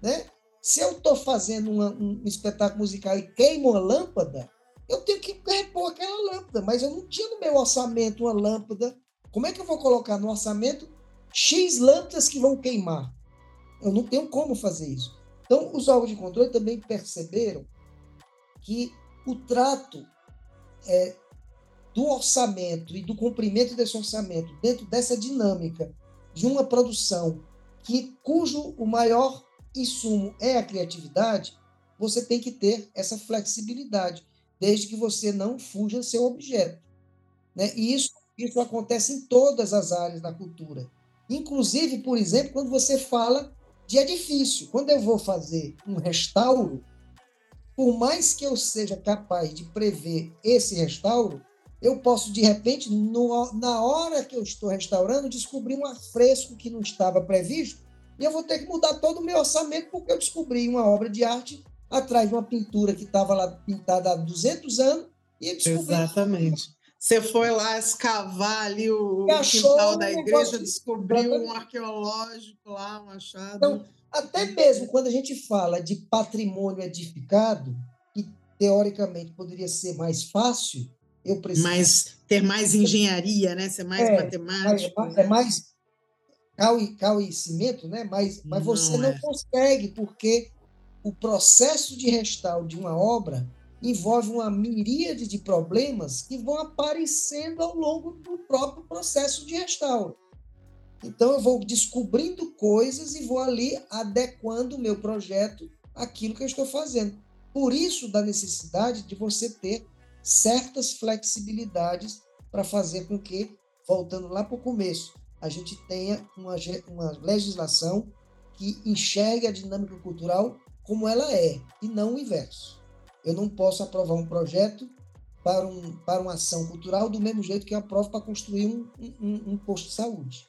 Né? Se eu estou fazendo uma, um espetáculo musical e queimo uma lâmpada, eu tenho que repor aquela lâmpada, mas eu não tinha no meu orçamento uma lâmpada. Como é que eu vou colocar no orçamento X lâmpadas que vão queimar? Eu não tenho como fazer isso. Então, os órgãos de controle também perceberam que o trato é, do orçamento e do cumprimento desse orçamento dentro dessa dinâmica de uma produção que cujo o maior insumo é a criatividade, você tem que ter essa flexibilidade, desde que você não fuja seu objeto. Né? E isso, isso acontece em todas as áreas da cultura. Inclusive, por exemplo, quando você fala de edifício. Quando eu vou fazer um restauro, por mais que eu seja capaz de prever esse restauro, eu posso, de repente, no, na hora que eu estou restaurando, descobrir um afresco que não estava previsto e eu vou ter que mudar todo o meu orçamento porque eu descobri uma obra de arte atrás de uma pintura que estava lá pintada há 200 anos e descobri... Exatamente. Você foi lá escavar ali o, o quintal da igreja, descobriu um arqueológico lá, um achado. Então, até mesmo quando a gente fala de patrimônio edificado, que teoricamente poderia ser mais fácil, eu preciso. Mas ter mais engenharia, né? Ser mais é, matemático. É, é mais cal e, cal e cimento, né? Mas, mas você não, não é. consegue, porque o processo de restauro de uma obra envolve uma miríade de problemas que vão aparecendo ao longo do próprio processo de restauro. Então, eu vou descobrindo coisas e vou ali adequando o meu projeto àquilo que eu estou fazendo. Por isso, da necessidade de você ter certas flexibilidades para fazer com que, voltando lá para o começo, a gente tenha uma, uma legislação que enxergue a dinâmica cultural como ela é, e não o inverso. Eu não posso aprovar um projeto para, um, para uma ação cultural do mesmo jeito que eu aprovo para construir um, um, um posto de saúde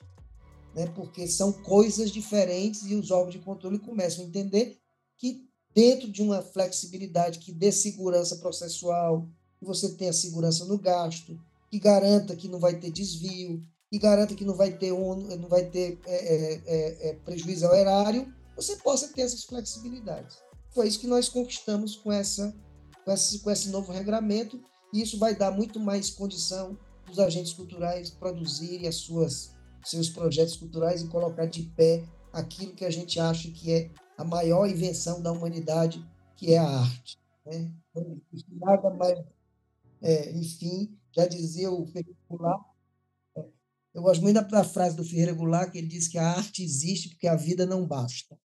né? porque são coisas diferentes e os órgãos de controle começam a entender que dentro de uma flexibilidade que dê segurança processual, que você tenha segurança no gasto, que garanta que não vai ter desvio, que garanta que não vai ter, não vai ter é, é, é, é, prejuízo ao erário, você possa ter essas flexibilidades. Foi isso que nós conquistamos com, essa, com, esse, com esse novo regramento, e isso vai dar muito mais condição dos agentes culturais produzirem as suas seus projetos culturais e colocar de pé aquilo que a gente acha que é a maior invenção da humanidade, que é a arte. Né? Então, nada mais, é, enfim, já dizia o é, eu gosto muito da frase do Ferreira Goulart, que ele diz que a arte existe porque a vida não basta.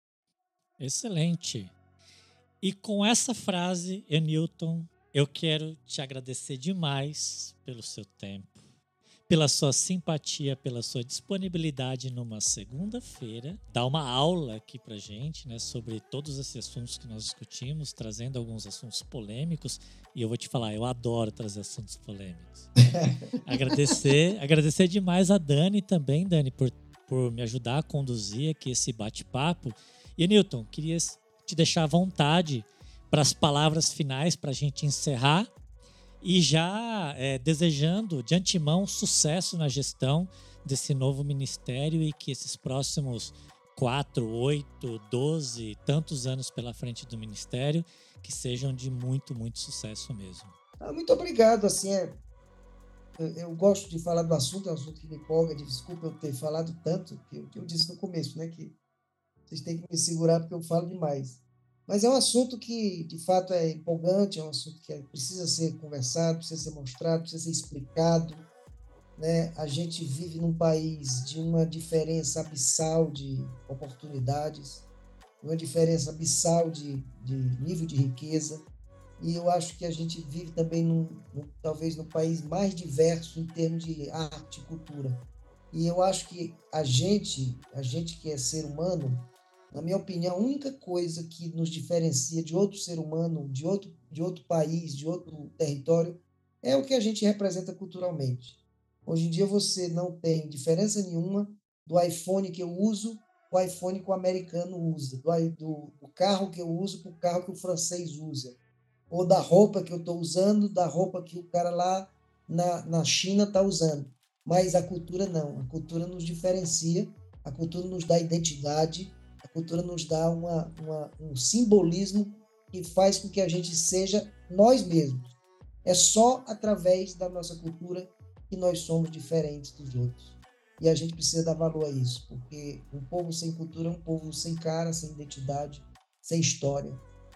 Excelente. E com essa frase, Newton, eu quero te agradecer demais pelo seu tempo, pela sua simpatia, pela sua disponibilidade numa segunda-feira, dar uma aula aqui pra gente, né, sobre todos esses assuntos que nós discutimos, trazendo alguns assuntos polêmicos, e eu vou te falar, eu adoro trazer assuntos polêmicos. agradecer, agradecer demais a Dani também, Dani, por, por me ajudar a conduzir aqui esse bate-papo. E Newton, queria te deixar à vontade para as palavras finais para a gente encerrar e já é, desejando de antemão sucesso na gestão desse novo ministério e que esses próximos quatro, oito, doze, tantos anos pela frente do ministério, que sejam de muito, muito sucesso mesmo. Ah, muito obrigado. Assim, é, eu, eu, gosto de falar do assunto, é um assunto que me empolga. Desculpa eu ter falado tanto, que, que eu disse no começo, né? Que vocês têm que me segurar porque eu falo demais. Mas é um assunto que, de fato, é empolgante, é um assunto que precisa ser conversado, precisa ser mostrado, precisa ser explicado. Né? A gente vive num país de uma diferença abissal de oportunidades, uma diferença abissal de, de nível de riqueza. E eu acho que a gente vive também, num, num, talvez, no país mais diverso em termos de arte e cultura. E eu acho que a gente, a gente que é ser humano, na minha opinião, a única coisa que nos diferencia de outro ser humano, de outro, de outro país, de outro território, é o que a gente representa culturalmente. Hoje em dia você não tem diferença nenhuma do iPhone que eu uso o iPhone que o americano usa, do, do, do carro que eu uso para o carro que o francês usa, ou da roupa que eu estou usando, da roupa que o cara lá na, na China está usando. Mas a cultura não, a cultura nos diferencia, a cultura nos dá identidade, a cultura nos dá uma, uma, um simbolismo que faz com que a gente seja nós mesmos. É só através da nossa cultura que nós somos diferentes dos outros. E a gente precisa dar valor a isso, porque um povo sem cultura é um povo sem cara, sem identidade, sem história.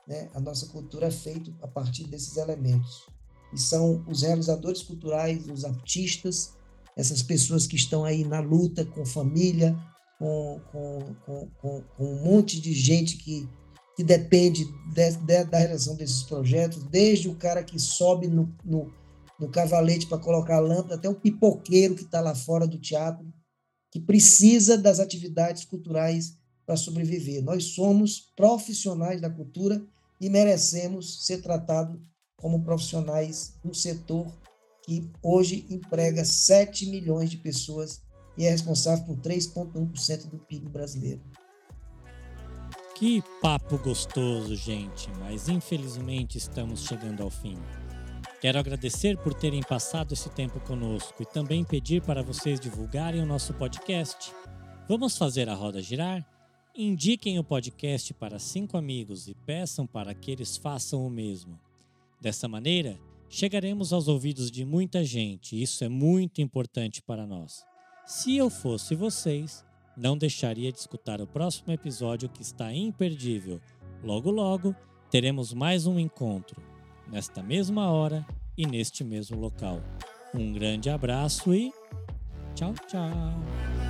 Né? A nossa cultura é feita a partir desses elementos. E são os realizadores culturais, os artistas, essas pessoas que estão aí na luta com família, com, com, com, com um monte de gente que, que depende de, de, da realização desses projetos, desde o cara que sobe no, no, no cavalete para colocar a lâmpada, até o pipoqueiro que está lá fora do teatro, que precisa das atividades culturais para sobreviver. Nós somos profissionais da cultura e merecemos ser tratados como profissionais do setor que hoje emprega 7 milhões de pessoas e é responsável por 3,1% do PIB brasileiro. Que papo gostoso, gente, mas infelizmente estamos chegando ao fim. Quero agradecer por terem passado esse tempo conosco e também pedir para vocês divulgarem o nosso podcast. Vamos fazer a roda girar? Indiquem o podcast para cinco amigos e peçam para que eles façam o mesmo. Dessa maneira, chegaremos aos ouvidos de muita gente e isso é muito importante para nós. Se eu fosse vocês, não deixaria de escutar o próximo episódio que está imperdível. Logo, logo, teremos mais um encontro, nesta mesma hora e neste mesmo local. Um grande abraço e tchau, tchau!